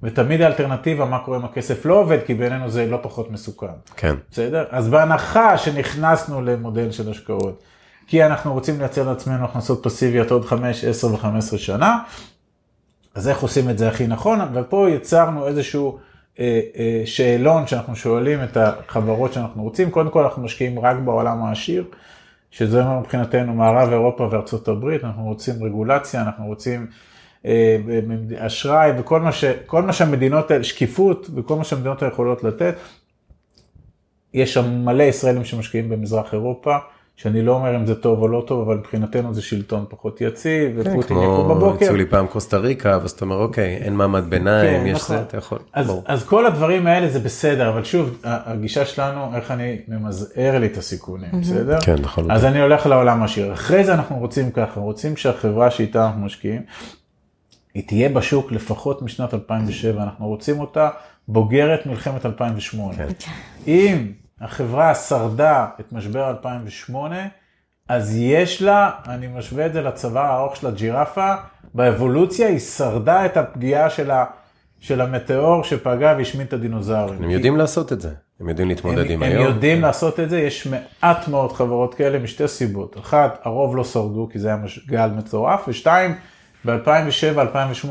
ותמיד האלטרנטיבה, מה קורה אם הכסף לא עובד, כי בעינינו זה לא פחות מסוכן. כן. בסדר? אז בהנחה שנכנסנו למודל של השקעות, כי אנחנו רוצים לייצר לעצמנו הכנסות פסיביות עוד 5, 10 ו-15 שנה, אז איך עושים את זה הכי נכון? ופה יצרנו איזשהו אה, אה, שאלון שאנחנו שואלים את החברות שאנחנו רוצים. קודם כל אנחנו משקיעים רק בעולם העשיר, שזה מבחינתנו מערב אירופה וארצות הברית, אנחנו רוצים רגולציה, אנחנו רוצים אשראי וכל מה, ש, כל מה שהמדינות האלה, שקיפות וכל מה שהמדינות האלה יכולות לתת. יש שם מלא ישראלים שמשקיעים במזרח אירופה, שאני לא אומר אם זה טוב או לא טוב, אבל מבחינתנו זה שלטון פחות יציב, ופוטין יקום כמו בבוקר. הציעו לי פעם קוסטה ריקה, ואז אתה אומר, אוקיי, אין מעמד ביניים, כן, יש נכון. זה, אתה יכול. אז, ברור. אז כל הדברים האלה זה בסדר, אבל שוב, הגישה שלנו, איך אני ממזער לי את הסיכונים, בסדר? כן, לחלוטין. אז אני הולך לעולם העשיר. אחרי זה אנחנו רוצים ככה, רוצים שהחברה שאיתה אנחנו משקיעים, היא תהיה בשוק לפחות משנת 2007, אנחנו רוצים אותה בוגרת מלחמת 2008. כן. אם החברה שרדה את משבר 2008, אז יש לה, אני משווה את זה לצוואר הארוך של הג'ירפה, באבולוציה היא שרדה את הפגיעה של, ה, של המטאור שפגע והשמיד את הדינוזאורים. הם יודעים לעשות את זה, הם יודעים להתמודד עם הם, היום. הם יודעים לעשות את זה, יש מעט מאוד חברות כאלה משתי סיבות. אחת, הרוב לא שרדו כי זה היה מש- גל מטורף, ושתיים, ב-2007-2008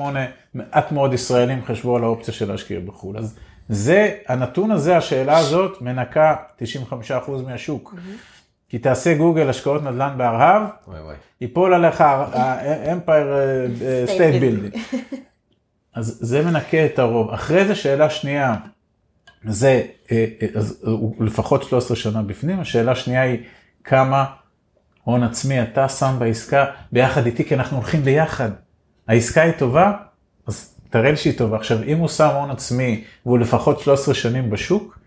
מעט מאוד ישראלים חשבו על האופציה של להשקיע בחו"ל. אז זה, הנתון הזה, השאלה הזאת, מנקה 95% מהשוק. כי תעשה גוגל השקעות נדל"ן בארהב, וואי. ייפול עליך uh, State Building. אז זה מנקה את הרוב. אחרי זה שאלה שנייה, זה, אה, אה, אז הוא לפחות 13 שנה בפנים, השאלה שנייה היא כמה הון עצמי אתה שם בעסקה ביחד איתי, כי אנחנו הולכים ביחד. העסקה היא טובה, אז תראה לי שהיא טובה. עכשיו, אם הוא שם הון עצמי והוא לפחות 13 שנים בשוק,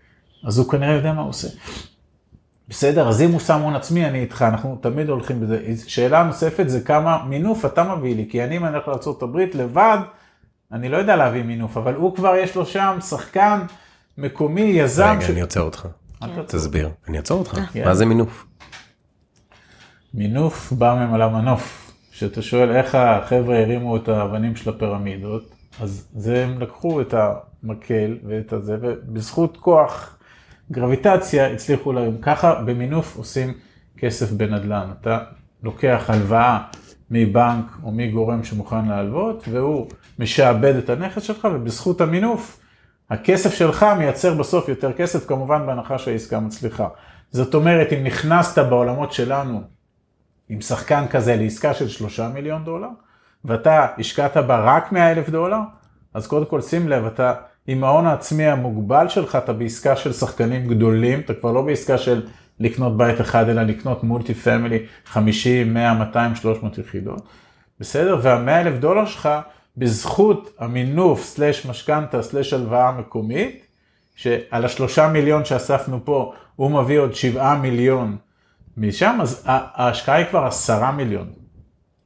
אז הוא כנראה יודע מה הוא עושה. בסדר, אז אם הוא שם הון עצמי, אני איתך, אנחנו תמיד הולכים בזה. שאלה נוספת זה כמה מינוף אתה מביא לי, כי אני אם אני הולך לארה"ב לבד, אני לא יודע להביא מינוף, אבל הוא כבר יש לו שם שחקן מקומי, יזם. רגע, אני עוצר אותך. תעצור. תסביר, אני אעצור אותך. כן. מה זה מינוף? מינוף בא ממלא מנוף. שאתה שואל איך החבר'ה הרימו את האבנים של הפירמידות, אז זה הם לקחו את המקל ואת הזה, ובזכות כוח גרביטציה הצליחו להם. ככה במינוף עושים כסף בנדל"ן. אתה לוקח הלוואה מבנק או מגורם שמוכן להלוות, והוא משעבד את הנכס שלך, ובזכות המינוף, הכסף שלך מייצר בסוף יותר כסף, כמובן בהנחה שהעסקה מצליחה. זאת אומרת, אם נכנסת בעולמות שלנו עם שחקן כזה לעסקה של שלושה מיליון דולר, ואתה השקעת בה רק 100 אלף דולר, אז קודם כל שים לב, אתה עם ההון העצמי המוגבל שלך, אתה בעסקה של שחקנים גדולים, אתה כבר לא בעסקה של לקנות בית אחד, אלא לקנות מולטי פמילי 50, 100, 200, 300 יחידות. בסדר? וה-100 אלף דולר שלך, בזכות המינוף סלש משכנתה סלש הלוואה מקומית, שעל השלושה מיליון שאספנו פה, הוא מביא עוד שבעה מיליון משם, אז ההשקעה היא כבר עשרה מיליון.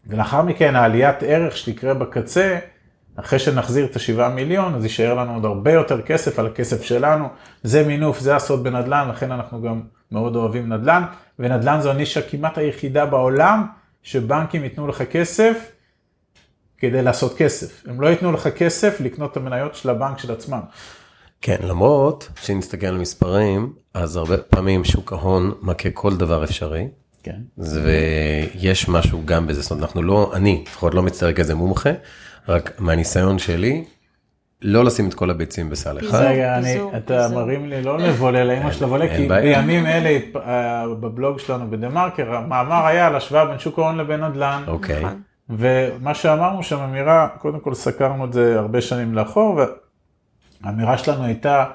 ולאחר מכן העליית ערך שתקרה בקצה, אחרי שנחזיר את השבעה מיליון, אז יישאר לנו עוד הרבה יותר כסף על הכסף שלנו. זה מינוף, זה הסוד בנדל"ן, לכן אנחנו גם מאוד אוהבים נדל"ן, ונדל"ן זו הנישה כמעט היחידה בעולם שבנקים ייתנו לך כסף כדי לעשות כסף. הם לא ייתנו לך כסף לקנות את המניות של הבנק של עצמם. כן, למרות שנסתכל על מספרים, אז הרבה פעמים שוק ההון מכה כל דבר אפשרי. כן. ויש משהו גם בזה, זאת אומרת, אנחנו לא, אני לפחות לא מצטער כזה מומחה, רק מהניסיון שלי, לא לשים את כל הביצים בסל אחד. רגע, אתה מרים לי לא לבולה, לאמא של לבולה, כי בימים אלה אה, בבלוג שלנו בדה מרקר, המאמר היה על השוואה בין שוק ההון לבין נדל"ן. אוקיי. נכון. ומה שאמרנו שם, אמירה, קודם כל סקרנו את זה הרבה שנים לאחור, והאמירה שלנו הייתה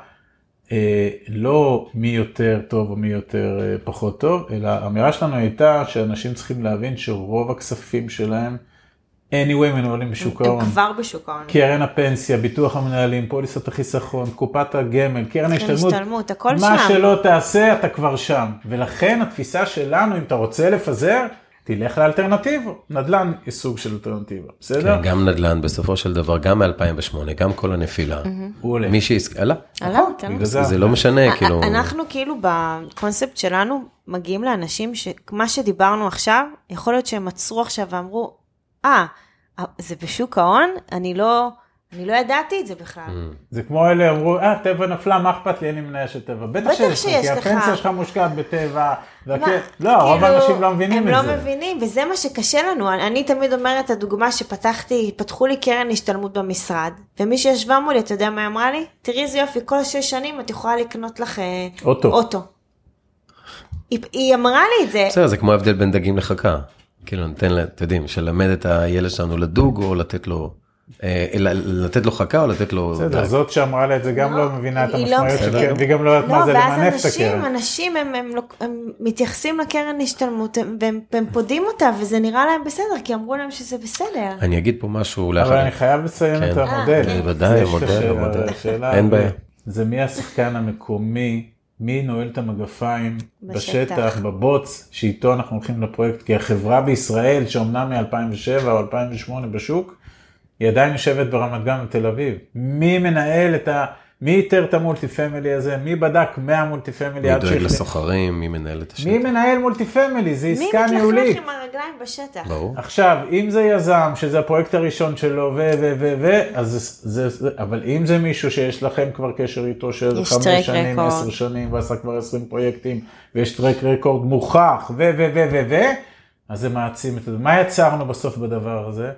אה, לא מי יותר טוב או מי יותר אה, פחות טוב, אלא האמירה שלנו הייתה שאנשים צריכים להבין שרוב הכספים שלהם, anyway מנוהלים בשוק ההון. הם כבר בשוק ההון. קרן הפנסיה, ביטוח המנהלים, פוליסת החיסכון, קופת הגמל, קרן ההשתלמות, השתלמות, הכל מה שם. שלא תעשה אתה כבר שם. ולכן התפיסה שלנו, אם אתה רוצה לפזר, תלך לאלטרנטיבה. נדל"ן היא סוג של אלטרנטיבה, בסדר? כן, גם נדל"ן בסופו של דבר, גם מ-2008, גם כל הנפילה. הוא עולה. מי שעסק, עלה. עלה, כן. זה זה לא משנה, כאילו, אנחנו כאילו בקונספט שלנו מגיעים לאנשים שמה שדיברנו עכשיו, יכול להיות שהם עצרו עכשיו ואמרו, אה, זה בשוק ההון? אני לא, אני לא ידעתי את זה בכלל. זה כמו אלה אמרו, אה, טבע נפלה, מה אכפת לי, אין לי מניה של טבע. בטח שיש לך, כי. הפנסיה שלך מושקעת בטבע. לא, רוב כאילו, האנשים לא מבינים הם את זה. לא מבינים, וזה מה שקשה לנו. אני, תמיד אומרת את הדוגמה שפתחתי, פתחו לי קרן השתלמות במשרד, ומי שישבה מולי, אתה יודע מה היא אמרה לי? תראי איזה יופי, כל שש שנים את יכולה לקנות לך אה, אוטו. היא, היא אמרה לי את זה, בסדר, זה כמו ההבדל בין דגים לחכה. כאילו, ניתן, לה- אתם יודעים, שלמד את הילד שלנו לדוג, או לתת לו, אה, ל- לתת לו חכה, או לתת לו בסדר. זאת שאמרה לה את זה גם לא, לא מבינה את לא המשמעויות של. קרן, והיא גם לא יודעת מה זה ואז למנף את אנשים, הקרן. אנשים הם, הם, מתייחסים לקרן השתלמות הם- והם, פודים אותה וזה נראה להם בסדר כי אמרו להם שזה בסדר. אני אגיד פה משהו אבל. אני חייב לציין כן. את המודל. אה, בוודאי, המודל, המודל. אין זה- בעיה. זה מי השחקן המקומי, מי נועל את המגפיים בשטח. בשטח, בבוץ, שאיתו אנחנו הולכים לפרויקט, כי החברה בישראל, שאומנם מ-2007 או 2008 בשוק, היא עדיין יושבת ברמת גן ותל אביב. מי מנהל את ה... מי איתר את ה multi family הזה? מי בדק 100 multi family מי דואג? לסוחרים, מי מנהל את השטח. מי מנהל multi family? זה מי עסקה מתלכלך ניהולית. עם הרגליים בשטח? ברור. עכשיו, אם זה יזם, שזה הפרויקט הראשון שלו, ו, ו, ו, ו, אז זה, זה, אבל אם זה מישהו שיש לכם כבר קשר איתו של חמש שנים, רקורד. עשר שנים, ועשה כבר עשרים פרויקטים, ויש טרק רקורד מוכח, ו, ו, ו, ו, ו, אז זה מעצים את זה. מה יצרנו בסוף בדבר הזה?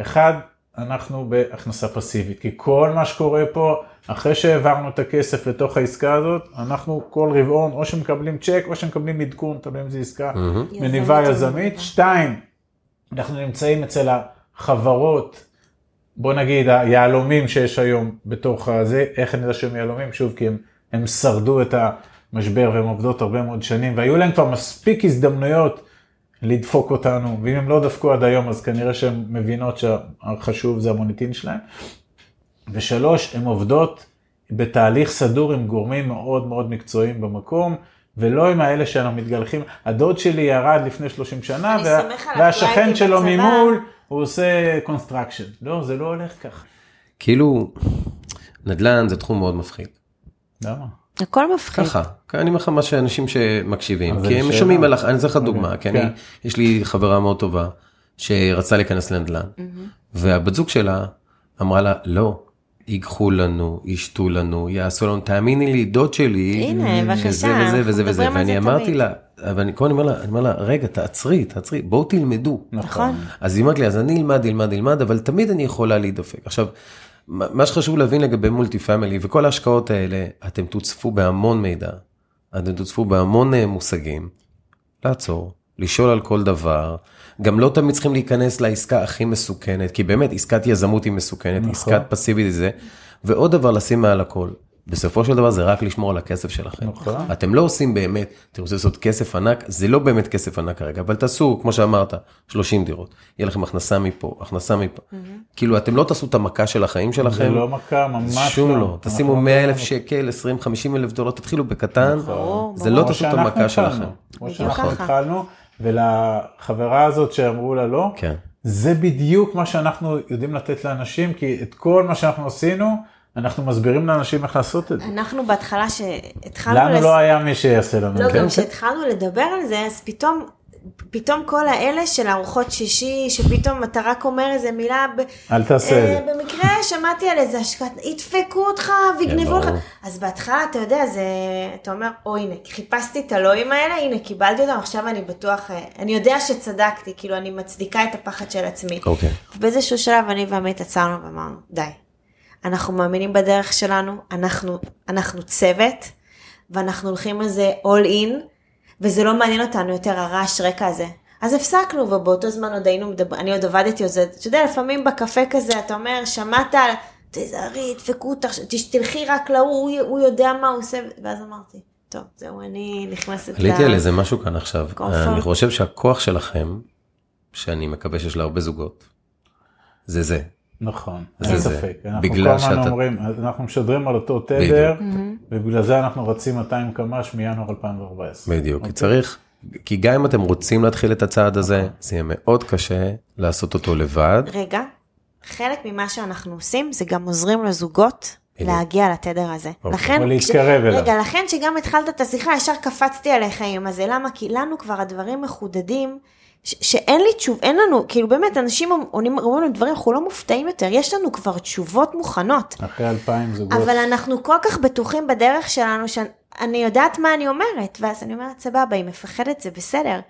אחד, אנחנו בהכנסה פסיבית, כי כל מה שקורה פה, אחרי שהעברנו את הכסף לתוך העסקה הזאת, אנחנו כל רבעון, או שמקבלים צ'ק, או שמקבלים עדכון, תלוי אם זו עסקה מניבה יזמית. שתיים, אנחנו נמצאים אצל החברות, בוא נגיד היהלומים שיש היום בתוך הזה, איך אני יודע שהם יהלומים? שוב, כי הם, הם שרדו את המשבר והם עובדות הרבה מאוד שנים, והיו להם כבר מספיק הזדמנויות לדפוק אותנו, ואם הם לא דפקו עד היום, אז כנראה שהן מבינות שהחשוב זה המוניטין שלהם. ושלוש, הן עובדות בתהליך סדור עם גורמים מאוד מאוד מקצועיים במקום, ולא עם האלה שאנחנו מתגלחים. הדוד שלי ירד לפני 30 שנה, וה, והשכן שלו בצבא. ממול, הוא עושה קונסטרקשן. לא, זה לא הולך ככה. כאילו, נדל"ן זה תחום מאוד מפחיד. למה? הכל מפחיד. ככה, אני אומר לך מה שאנשים שמקשיבים, כי הם. שומעים עליך, אני אתן לך דוגמה, אוקיי, כי אני, כן. יש לי חברה מאוד טובה, שרצה להיכנס לנדל"ן, והבת זוג שלה אמרה לה, לא, ייקחו לנו, ישתו לנו, יעשו לנו, תאמיני לי, דוד שלי, הנה, בבקשה, וזה אנחנו וזה וזה, על ואני אמרתי. לה, אבל אני כל הזמן אומר לה, אני אומר לה, רגע, תעצרי, תעצרי, בואו תלמדו. נכון. אז היא אמרת לי, אז אני אלמד, אלמד, אלמד, אבל תמיד אני יכולה להידפק. עכשיו, מה שחשוב להבין לגבי מולטי פמילי וכל ההשקעות האלה, אתם תוצפו בהמון מידע, אתם תוצפו בהמון אה, מושגים, לעצור, לשאול על כל דבר, גם לא תמיד צריכים להיכנס לעסקה הכי מסוכנת, כי באמת עסקת יזמות היא מסוכנת, נכון. עסקת פסיבית זה, ועוד דבר לשים מעל הכל. בסופו של דבר זה רק לשמור על הכסף שלכם. נכון. אתם לא עושים באמת, אתם רוצים לעשות כסף ענק, זה לא באמת כסף ענק כרגע, אבל תעשו, כמו שאמרת, 30 דירות, יהיה לכם הכנסה מפה, הכנסה מפה. כאילו, אתם לא תעשו את המכה של החיים זה שלכם, לא מכה, ממש לא. שום לא. תשימו אנחנו 100 לא- אלף שקל, 20, 50 אלף דולר, תתחילו בקטן, ברור, זה. לא תעשו את המכה שלכם. כמו שאנחנו. התחלנו, ולחברה הזאת שאמרו לה לא, כן. זה בדיוק מה שאנחנו יודעים לתת לאנשים, כי את כל מה שאנחנו עשינו, אנחנו מסבירים לאנשים איך לעשות את זה. אנחנו בהתחלה שהתחלנו... לנו לס- לא היה מי שיעשה לנו לא, זה. גם כשהתחלנו לדבר על זה, אז פתאום, פתאום כל האלה של ארוחות שישי, שפתאום אתה רק אומר איזה מילה, ב... אל תעשה אה, את זה. במקרה שמעתי על איזה השקעת, ידפקו אותך ויגנבו לך. ברור. אז בהתחלה, אתה יודע, זה, אתה אומר, או הנה, חיפשתי את הלואים האלה, הנה, קיבלתי אותם, עכשיו אני בטוח, אה, אני יודע שצדקתי, כאילו, אני מצדיקה את הפחד של עצמי. אוקיי. באיזשהו שלב אני ועמית עצרנו ואמרנו, די. אנחנו מאמינים בדרך שלנו, אנחנו, אנחנו צוות, ואנחנו הולכים על זה all in, וזה לא מעניין אותנו יותר הרעש רקע הזה. אז הפסקנו, ובאותו זמן עוד היינו מדברים, אני עוד עבדתי זה, אתה יודע, לפעמים בקפה כזה, אתה אומר, שמעת, תזהרי, ידפקו אותך, תלכי רק להוא, הוא- הוא יודע מה הוא עושה, ואז אמרתי, טוב, זהו, אני נכנסת עליתי על איזה משהו כאן עכשיו. קומפורט. אני חושב שהכוח שלכם, שאני מקווה שיש להרבה זוגות, זה זה. נכון, זה אין זה. ספק. אנחנו בגלל כל הזמן שאתה- אומרים, אנחנו משדרים על אותו תדר, ובגלל זה אנחנו רצים 200 קמ"ש מינואר 2014. בדיוק, כי אוקיי? צריך, כי גם אם אתם רוצים להתחיל את הצעד הזה, זה יהיה מאוד קשה לעשות אותו לבד. רגע, חלק ממה שאנחנו עושים זה גם עוזרים לזוגות. להגיע לתדר הזה. אוקיי. לכן, או להתקרב אליו. רגע, לכן שגם התחלת את השיחה, ישר קפצתי עליך עם הזה, למה? כי לנו כבר הדברים מחודדים, ש- שאין לי תשוב, אין לנו, כאילו באמת, אנשים עונים אומרים לנו דברים, אנחנו לא מופתעים יותר, יש לנו כבר תשובות מוכנות. אחרי 2,000 זוגות. אבל אנחנו כל כך בטוחים בדרך שלנו, שאני יודעת מה אני אומרת, ואז אני אומרת, סבבה, היא מפחדת, זה בסדר.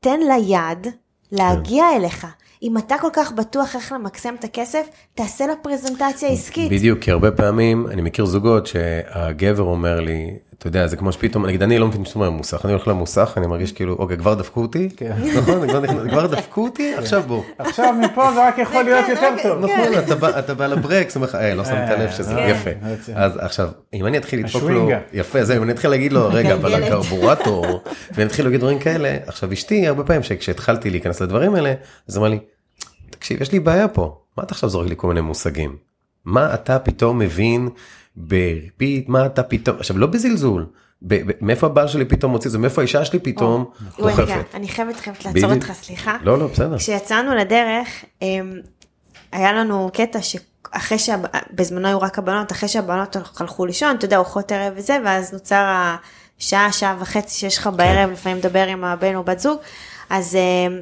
תן לה יד להגיע אליך. אם אתה כל כך בטוח איך למקסם את הכסף, תעשה לה פרזנטציה עסקית. בדיוק, כי הרבה פעמים אני מכיר זוגות שהגבר אומר לי, אתה יודע, זה כמו שפתאום, נגיד אני לא מבין שאתה אומר מוסך, אני הולך למוסך, אני מרגיש כאילו, אוקיי, כבר דפקו אותי, כן. נכון, כבר דפקו אותי, עכשיו בוא. עכשיו מפה זה רק יכול להיות כן, יותר טוב. כן. נכון, אתה בא- לברקס, אומר לך, אה, לא שמת לב שזה כן. יפה. כן. אז עכשיו, אם אני אתחיל לדפוק לו. יפה, זהו, אם אני אתחיל להגיד לו, (laughs) רגע, אבל. הקרבורטור, ואני אתחיל להגיד דברים כאלה, עכשיו אשתי, הרבה פעמים שכשהתחלתי להיכנס לדברים האלה, אז אמרה לי, תקשיב, יש לי בעיה פה, מה אתה עכשיו זורק לי כל מיני מושגים? מה אתה פתאום מבין בריבית, מה אתה פתאום, עכשיו לא בזלזול, מאיפה הבעל שלי פתאום מוציא את זה, מאיפה האישה שלי פתאום דוחפת. אני חייבת חייבת לעצור. אותך, סליחה. לא, לא, בסדר. כשיצאנו לדרך, אמ, היה לנו קטע שאחרי שבזמנו היו רק הבנות, אחרי שהבנות הלכו לישון, אתה יודע, ארוחות ערב וזה, ואז נוצר השעה, שעה וחצי שיש לך בערב, לפעמים לדבר עם הבן או בת זוג, אז אמ,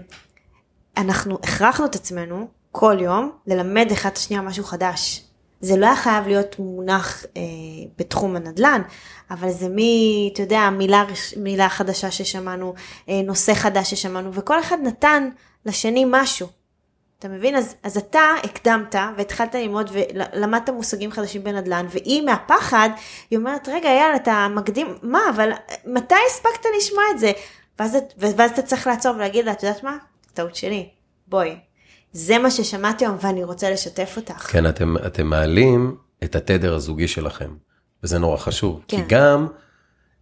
אנחנו הכרחנו את עצמנו כל יום ללמד אחד את השנייה משהו חדש. זה לא היה חייב להיות מונח אה, בתחום הנדל"ן, אבל זה מי, אתה יודע, מילה, מילה חדשה ששמענו, אה, נושא חדש ששמענו, וכל אחד נתן לשני משהו. אתה מבין? אז, אז אתה הקדמת והתחלת ללמוד ולמדת מושגים חדשים בנדל"ן, והיא מהפחד, היא אומרת, רגע, יאללה, אתה מקדים, מה, אבל מתי הספקת לשמוע את זה? ואז, ואז אתה צריך לעצור ולהגיד לה, את יודעת מה? טעות שלי, בואי. זה מה ששמעתי היום ואני רוצה לשתף אותך. כן, אתם, אתם מעלים את התדר הזוגי שלכם, וזה נורא חשוב. כן. כי גם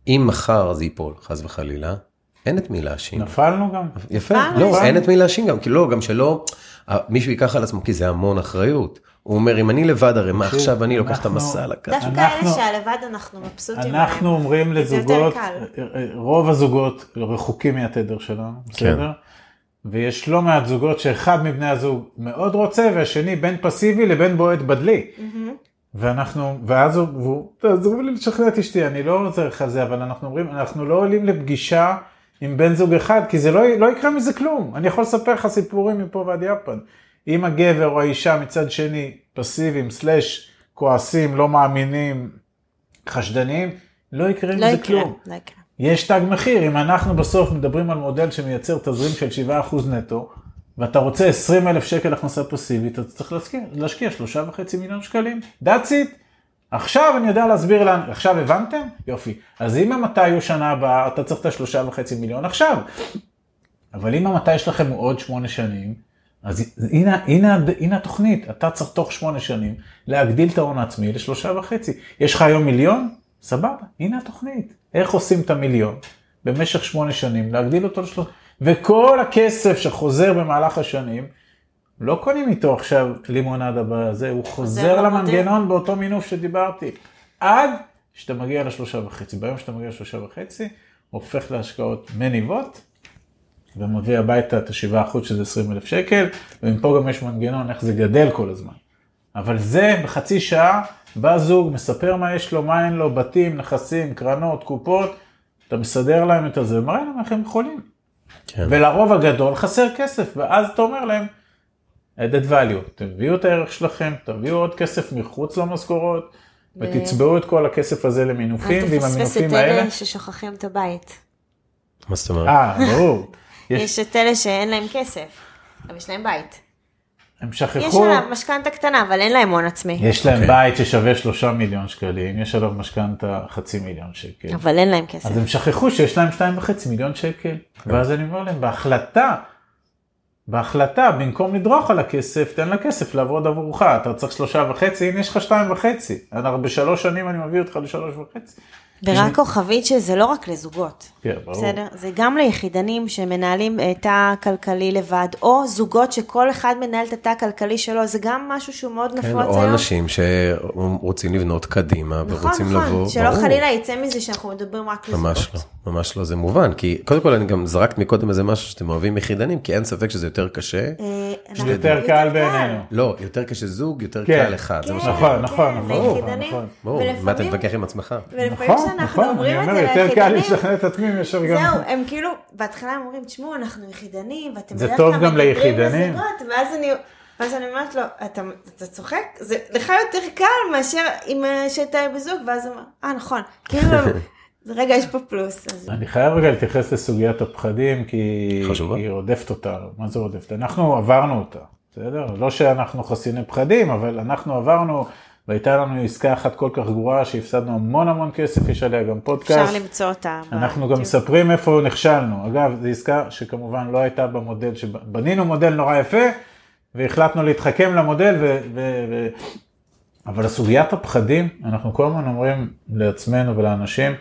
אם מחר זה ייפול, חס וחלילה, אין את מי להאשים. נפלנו גם. יפה, נפלנו. לא, אין את מי להאשים גם, כי לא, גם שלא, אה, מישהו ייקח על עצמו, כי זה המון אחריות. הוא אומר, אם אני לבד, הרי מה עכשיו אני לוקח את המסע על הכף. דווקא אנחנו- אלה שהלבד אנחנו מבסוטים אנחנו. אומרים לזוגות, קל. רוב הזוגות רחוקים מהתדר שלנו, בסדר? ויש לא מעט זוגות שאחד מבני הזוג מאוד רוצה והשני בין פסיבי לבין בועט בדלי. ואנחנו, ואז הוא, תעזרו לי לשכנע את אשתי, אני לא עוזר לך זה, אבל אנחנו אומרים, אנחנו לא עולים לפגישה עם בן זוג אחד, כי זה לא, לא יקרה מזה כלום. אני יכול לספר לך סיפורים מפה ועד יפן. אם הגבר או האישה מצד שני פסיביים, סלאש כועסים, לא מאמינים, חשדניים, לא יקרה לא זה יקרה, כלום. לא יקרה. יש תג מחיר, אם אנחנו בסוף מדברים על מודל שמייצר תזרים של 7% נטו, ואתה רוצה 20 אלף שקל הכנסה פסיבית, אז צריך להשקיע, להשקיע 3.5 מיליון שקלים, that's it. עכשיו אני יודע להסביר לאן, עכשיו הבנתם? יופי. אז אם המתי הוא שנה הבאה, אתה צריך את השלושה וחצי מיליון עכשיו. אבל אם המתי שלכם הוא עוד שמונה שנים, אז הנה, הנה, הנה התוכנית, אתה צריך תוך שמונה שנים להגדיל את ההון העצמי לשלושה וחצי. יש לך היום מיליון? סבבה, הנה התוכנית. איך עושים את המיליון? במשך שמונה שנים, להגדיל אותו לשלושה, וכל הכסף שחוזר במהלך השנים, לא קונים איתו עכשיו לימונדה בזה, הוא חוזר. למנגנון באותו מינוף שדיברתי. עד שאתה מגיע לשלושה וחצי. ביום שאתה מגיע לשלושה וחצי, הופך להשקעות מניבות, ומביא הביתה את השבעה אחוז שזה 20 אלף שקל, ומפה גם יש מנגנון איך זה גדל כל הזמן. אבל זה בחצי שעה, בא זוג, מספר מה יש לו, מה אין לו, בתים, נכסים, קרנות, קופות, אתה מסדר להם את הזה, ומראה להם איך הם יכולים. כן. ולרוב הגדול חסר כסף, ואז אתה אומר להם, added value, תביאו את הערך שלכם, תביאו עוד כסף מחוץ למשכורות, ותצבעו את כל הכסף הזה למינופים, אל ועם תפספס המינופים את האלה, אלה ששוכחים את הבית. מה זאת אומרת? אה, ברור, יש, יש את אלה שאין להם כסף, אבל יש להם בית. הם יש שכחו, עליו משכנתה קטנה, אבל אין להם הון עצמי. יש להם אוקיי. בית ששווה שלושה מיליון שקלים, יש עליו משכנתה חצי מיליון שקל. אבל אין להם כסף. אז הם שכחו שיש להם שתיים וחצי מיליון שקל. ואז אני אומר להם, בהחלטה, בהחלטה, במקום לדרוך על הכסף, תן לכסף לעבוד עבורך. אתה צריך שלושה וחצי, הנה יש לך שתיים וחצי. אנחנו בשלוש שנים אני מביא אותך לשלוש וחצי. ורק כוכבית שזה לא רק לזוגות. כן, ברור. בסדר? זה גם ליחידנים שמנהלים תא כלכלי לבד, או זוגות שכל אחד מנהל את התא הכלכלי שלו, זה גם משהו שהוא מאוד כן, נפוץ או היום. אנשים שרוצים לבנות קדימה נכון, ורוצים נכון, לבוא. שלא ברור. חלילה יצא מזה שאנחנו מדברים רק לזוגות. ממש לא, ממש לא, זה מובן, כי קודם כל אני גם זרקת מקודם איזה משהו שאתם אוהבים יחידנים, כי אין ספק שזה יותר קשה. אה, אנחנו- יותר קל בעינינו. לא, יותר קשה זוג, יותר כן. קל אחד, זה מה כן, שאני נכון, אומר. נכון, כן, ברור, ליחידנים. נכון. ברור, מה ולפעמים- ולפעמים נכון, נכון, אומרים אני את אומר, זה יותר קל ליחידנים, לשכנע את עצמי מאשר גם... זהו, הם כאילו, בהתחלה הם אומרים, תשמעו, אנחנו יחידנים, ואתם זה בדרך טוב כלל גם מדברים ליחידנים. לזוגות, ואז אני, ואז אני אומרת לו, אתה, אתה צוחק? זה לך יותר קל מאשר אם אה, שאתה בזוג, ואז הוא אומר, אה, נכון, (laughs) כאילו, רגע, יש פה פלוס. אז... אני חייב רגע להתייחס לסוגיית הפחדים, כי חשובה. היא רודפת אותנו. מה זה רודפת? אנחנו עברנו אותה, בסדר? לא שאנחנו חסיני פחדים, אבל אנחנו עברנו, והייתה לנו עסקה אחת כל כך גרועה שהפסדנו המון המון כסף, יש עליה גם פודקאסט. אפשר למצוא אותה. אנחנו גם. מספרים איפה נכשלנו. אגב, זו עסקה שכמובן לא הייתה במודל, שבנינו מודל נורא יפה, והחלטנו להתחכם למודל, ו... ו... ו... אבל הסוגיית הפחדים, אנחנו כל הזמן אומרים לעצמנו ולאנשים,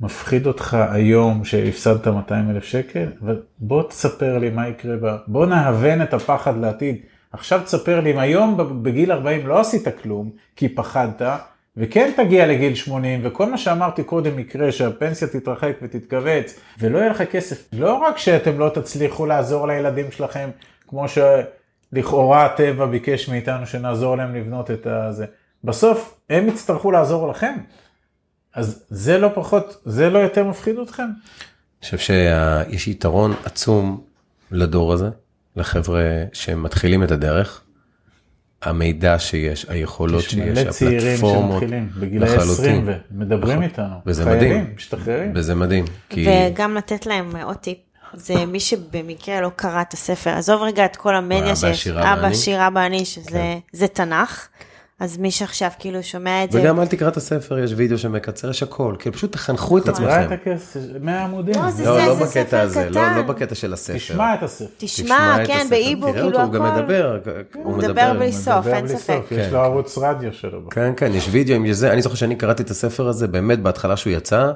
מפחיד אותך היום שהפסדת 200 אלף שקל, ובוא תספר לי מה יקרה בה, בוא נהוון את הפחד לעתיד. עכשיו תספר לי אם היום בגיל 40 לא עשית כלום, כי פחדת, וכן תגיע לגיל 80, וכל מה שאמרתי קודם יקרה, שהפנסיה תתרחק ותתכווץ, ולא יהיה לך כסף. לא רק שאתם לא תצליחו לעזור לילדים שלכם, כמו שלכאורה הטבע ביקש מאיתנו שנעזור להם לבנות את הזה. בסוף הם יצטרכו לעזור לכם. אז זה לא פחות, זה לא יותר מפחיד אתכם? אני חושב שיש יתרון עצום לדור הזה, לחבר'ה שמתחילים את הדרך. המידע שיש, היכולות יש שיש, מלא צעירים הפלטפורמות, שמתחילים לחלוטין. 20 ומדברים נכון. איתנו. וזה חיילים, מדהים. משתחררים. וזה מדהים, כי וגם לתת להם עוד טיפ. זה מי שבמקרה לא קרא את הספר, עזוב רגע את כל המדיה אבא, שיש, שירה אבא, ואני. שירה ואני, שזה כן. זה תנ"ך, אז מי שעכשיו כאילו שומע את זה, וגם אל תקרא את הספר, יש וידאו שמקצר, יש הכל, כאילו פשוט תחנכו את נכון. תקרא את עצמכם. הכסף, 100 עמודים. לא, זה לא, זה- לא בקטע ספר הזה, לא. לא בקטע של הספר. תשמע את הספר. תשמע, כן, תראה כאילו אותו, הוא גם הכל. מדבר, הוא מדבר מדבר. בלי סוף, אין ספק. יש כן. לו ערוץ רדיו שלו. כן, כן, יש וידאו עם זה, אני זוכר שאני קראתי את הספר הזה באמת בהתחלה שהוא יצא,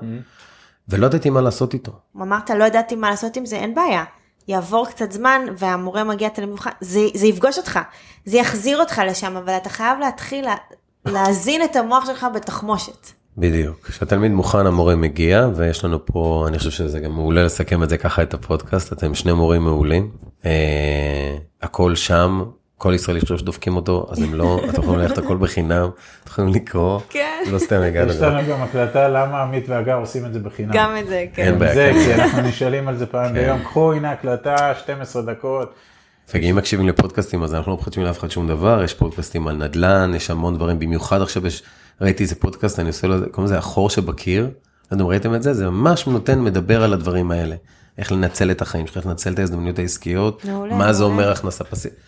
ולא ידעתי מה לעשות איתו. אמרת, לא ידעתי מה לעשות עם זה, אין בעיה. יעבור קצת זמן והמורה מגיע תלמיד מבחן, זה, זה יפגוש אותך, זה יחזיר אותך לשם, אבל אתה חייב להתחיל לה, להזין את המוח שלך בתחמושת. בדיוק. כשהתלמיד מוכן המורה מגיע, ויש לנו פה, אני חושב שזה גם מעולה לסכם את זה ככה את הפודקאסט, אתם שני מורים מעולים. אה, הכל שם, כל ישראלי חושב שדופקים אותו, אז הם לא, (laughs) אתם יכולים ללכת הכל בחינם, אתם יכולים לקרוא, כן. לא סתם הגענו. יש לנו גם הקלטה למה עמית והגר עושים את זה בחינם. גם את זה, כן. אין בעיה. זה, כן. כי אנחנו נשאלים על זה פעם ביום, קחו הנה הקלטה, 12 דקות. ואם מקשיבים לפודקאסטים אז אנחנו לא מחדשים לאף אחד שום דבר, יש פודקאסטים על נדל"ן, יש המון דברים, במיוחד עכשיו יש, ראיתי איזה פודקאסט, אני עושה לו, קוראים לזה החור שבקיר, לא יודע אם ראיתם את זה, זה ממש נותן, מדבר על הדברים האלה. איך לנצל את החיים שלך, איך לנצל את ההזדמנויות העסקיות, מה זה. אומר הכנסה פסיבית.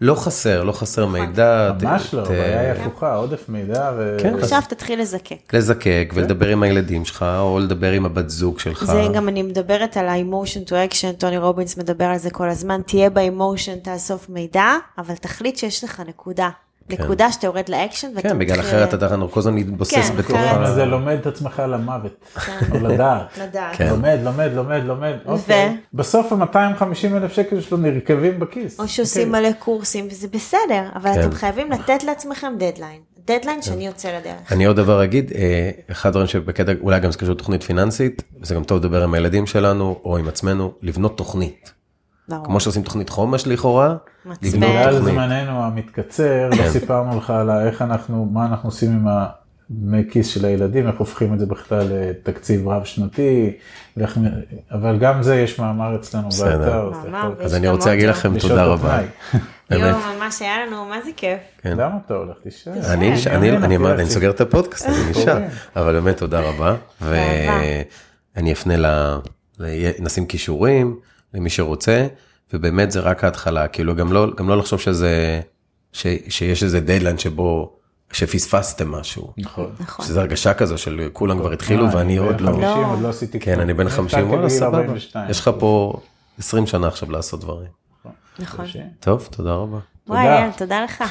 לא חסר, לא חסר מידע. ממש ת- לא, ת- הבעיה היא הפוכה, עודף מידע ו... כן. עכשיו תתחיל לזקק. לזקק ולדבר עם הילדים שלך, או לדבר עם הבת זוג שלך. זה גם אני מדברת על ה-emotion to action, טוני רובינס מדבר על זה כל הזמן, תהיה ב-emotion, תאסוף מידע, אבל תחליט שיש לך נקודה. נקודה שאתה יורד לאקשן ואתה כן, בגלל אחרת אתה כל הזמן נתבוסס כן, בתוך ה... זה ללמוד את עצמך למוות, או לדעת. (laughs) לדעת. כן. לומד, לומד, לומד, לומד, אוקיי. בסוף ה-250 אלף שקל שלו נרקבים בכיס. או שעושים אוקיי. מלא קורסים, וזה בסדר, אבל כן. אתם חייבים לתת לעצמכם דדליין. דדליין שאני יוצא לדרך. אני עוד דבר אגיד, אה, אחד הדברים שבקטע, אולי גם זה קשור לתוכנית פיננסית, וזה גם טוב לדבר עם הילדים שלנו, או עם עצמנו, לבנות תוכנית. כמו שעושים תוכנית חומש לכאורה, מעצבן. בגלל. זמננו המתקצר, לא סיפרנו לך על איך אנחנו, מה אנחנו עושים עם הדמי כיס של הילדים, איך הופכים את זה בכלל לתקציב רב שנתי, ואיך- אבל גם זה יש מאמר אצלנו. באתר. אז אני רוצה להגיד לכם תודה רבה. (laughs) יואו, ממש היה לנו, מה זה כיף. כן. למה אתה הולך? תישאר. אני, כן, אני, כן, אני אמרתי, כן, אני סוגר את הפודקאסט, אני נשאר, קוראים. אבל באמת תודה רבה, ואני אפנה ל... ל- נשים כישורים למי שרוצה, ובאמת זה רק ההתחלה, כאילו גם לא, גם לא לחשוב שזה, ש, שיש איזה דדליין שבו, שפספסתם משהו, נכון. נכון. שזה הרגשה כזו של כולם כבר התחילו אה, ואני אני עוד בן לא, 50, לא. עוד לא עשיתי כן, כלום. אני בן אני 50, התחלתי וואלה סבבה, 42. יש לך פה 20 שנה עכשיו לעשות דברים. נכון. טוב, תודה רבה. וואי, תודה לך.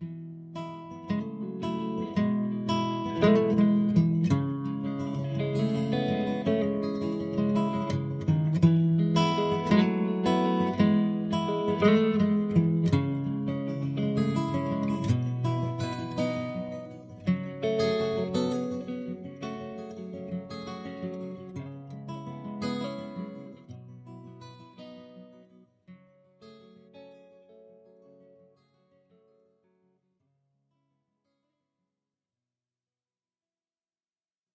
Música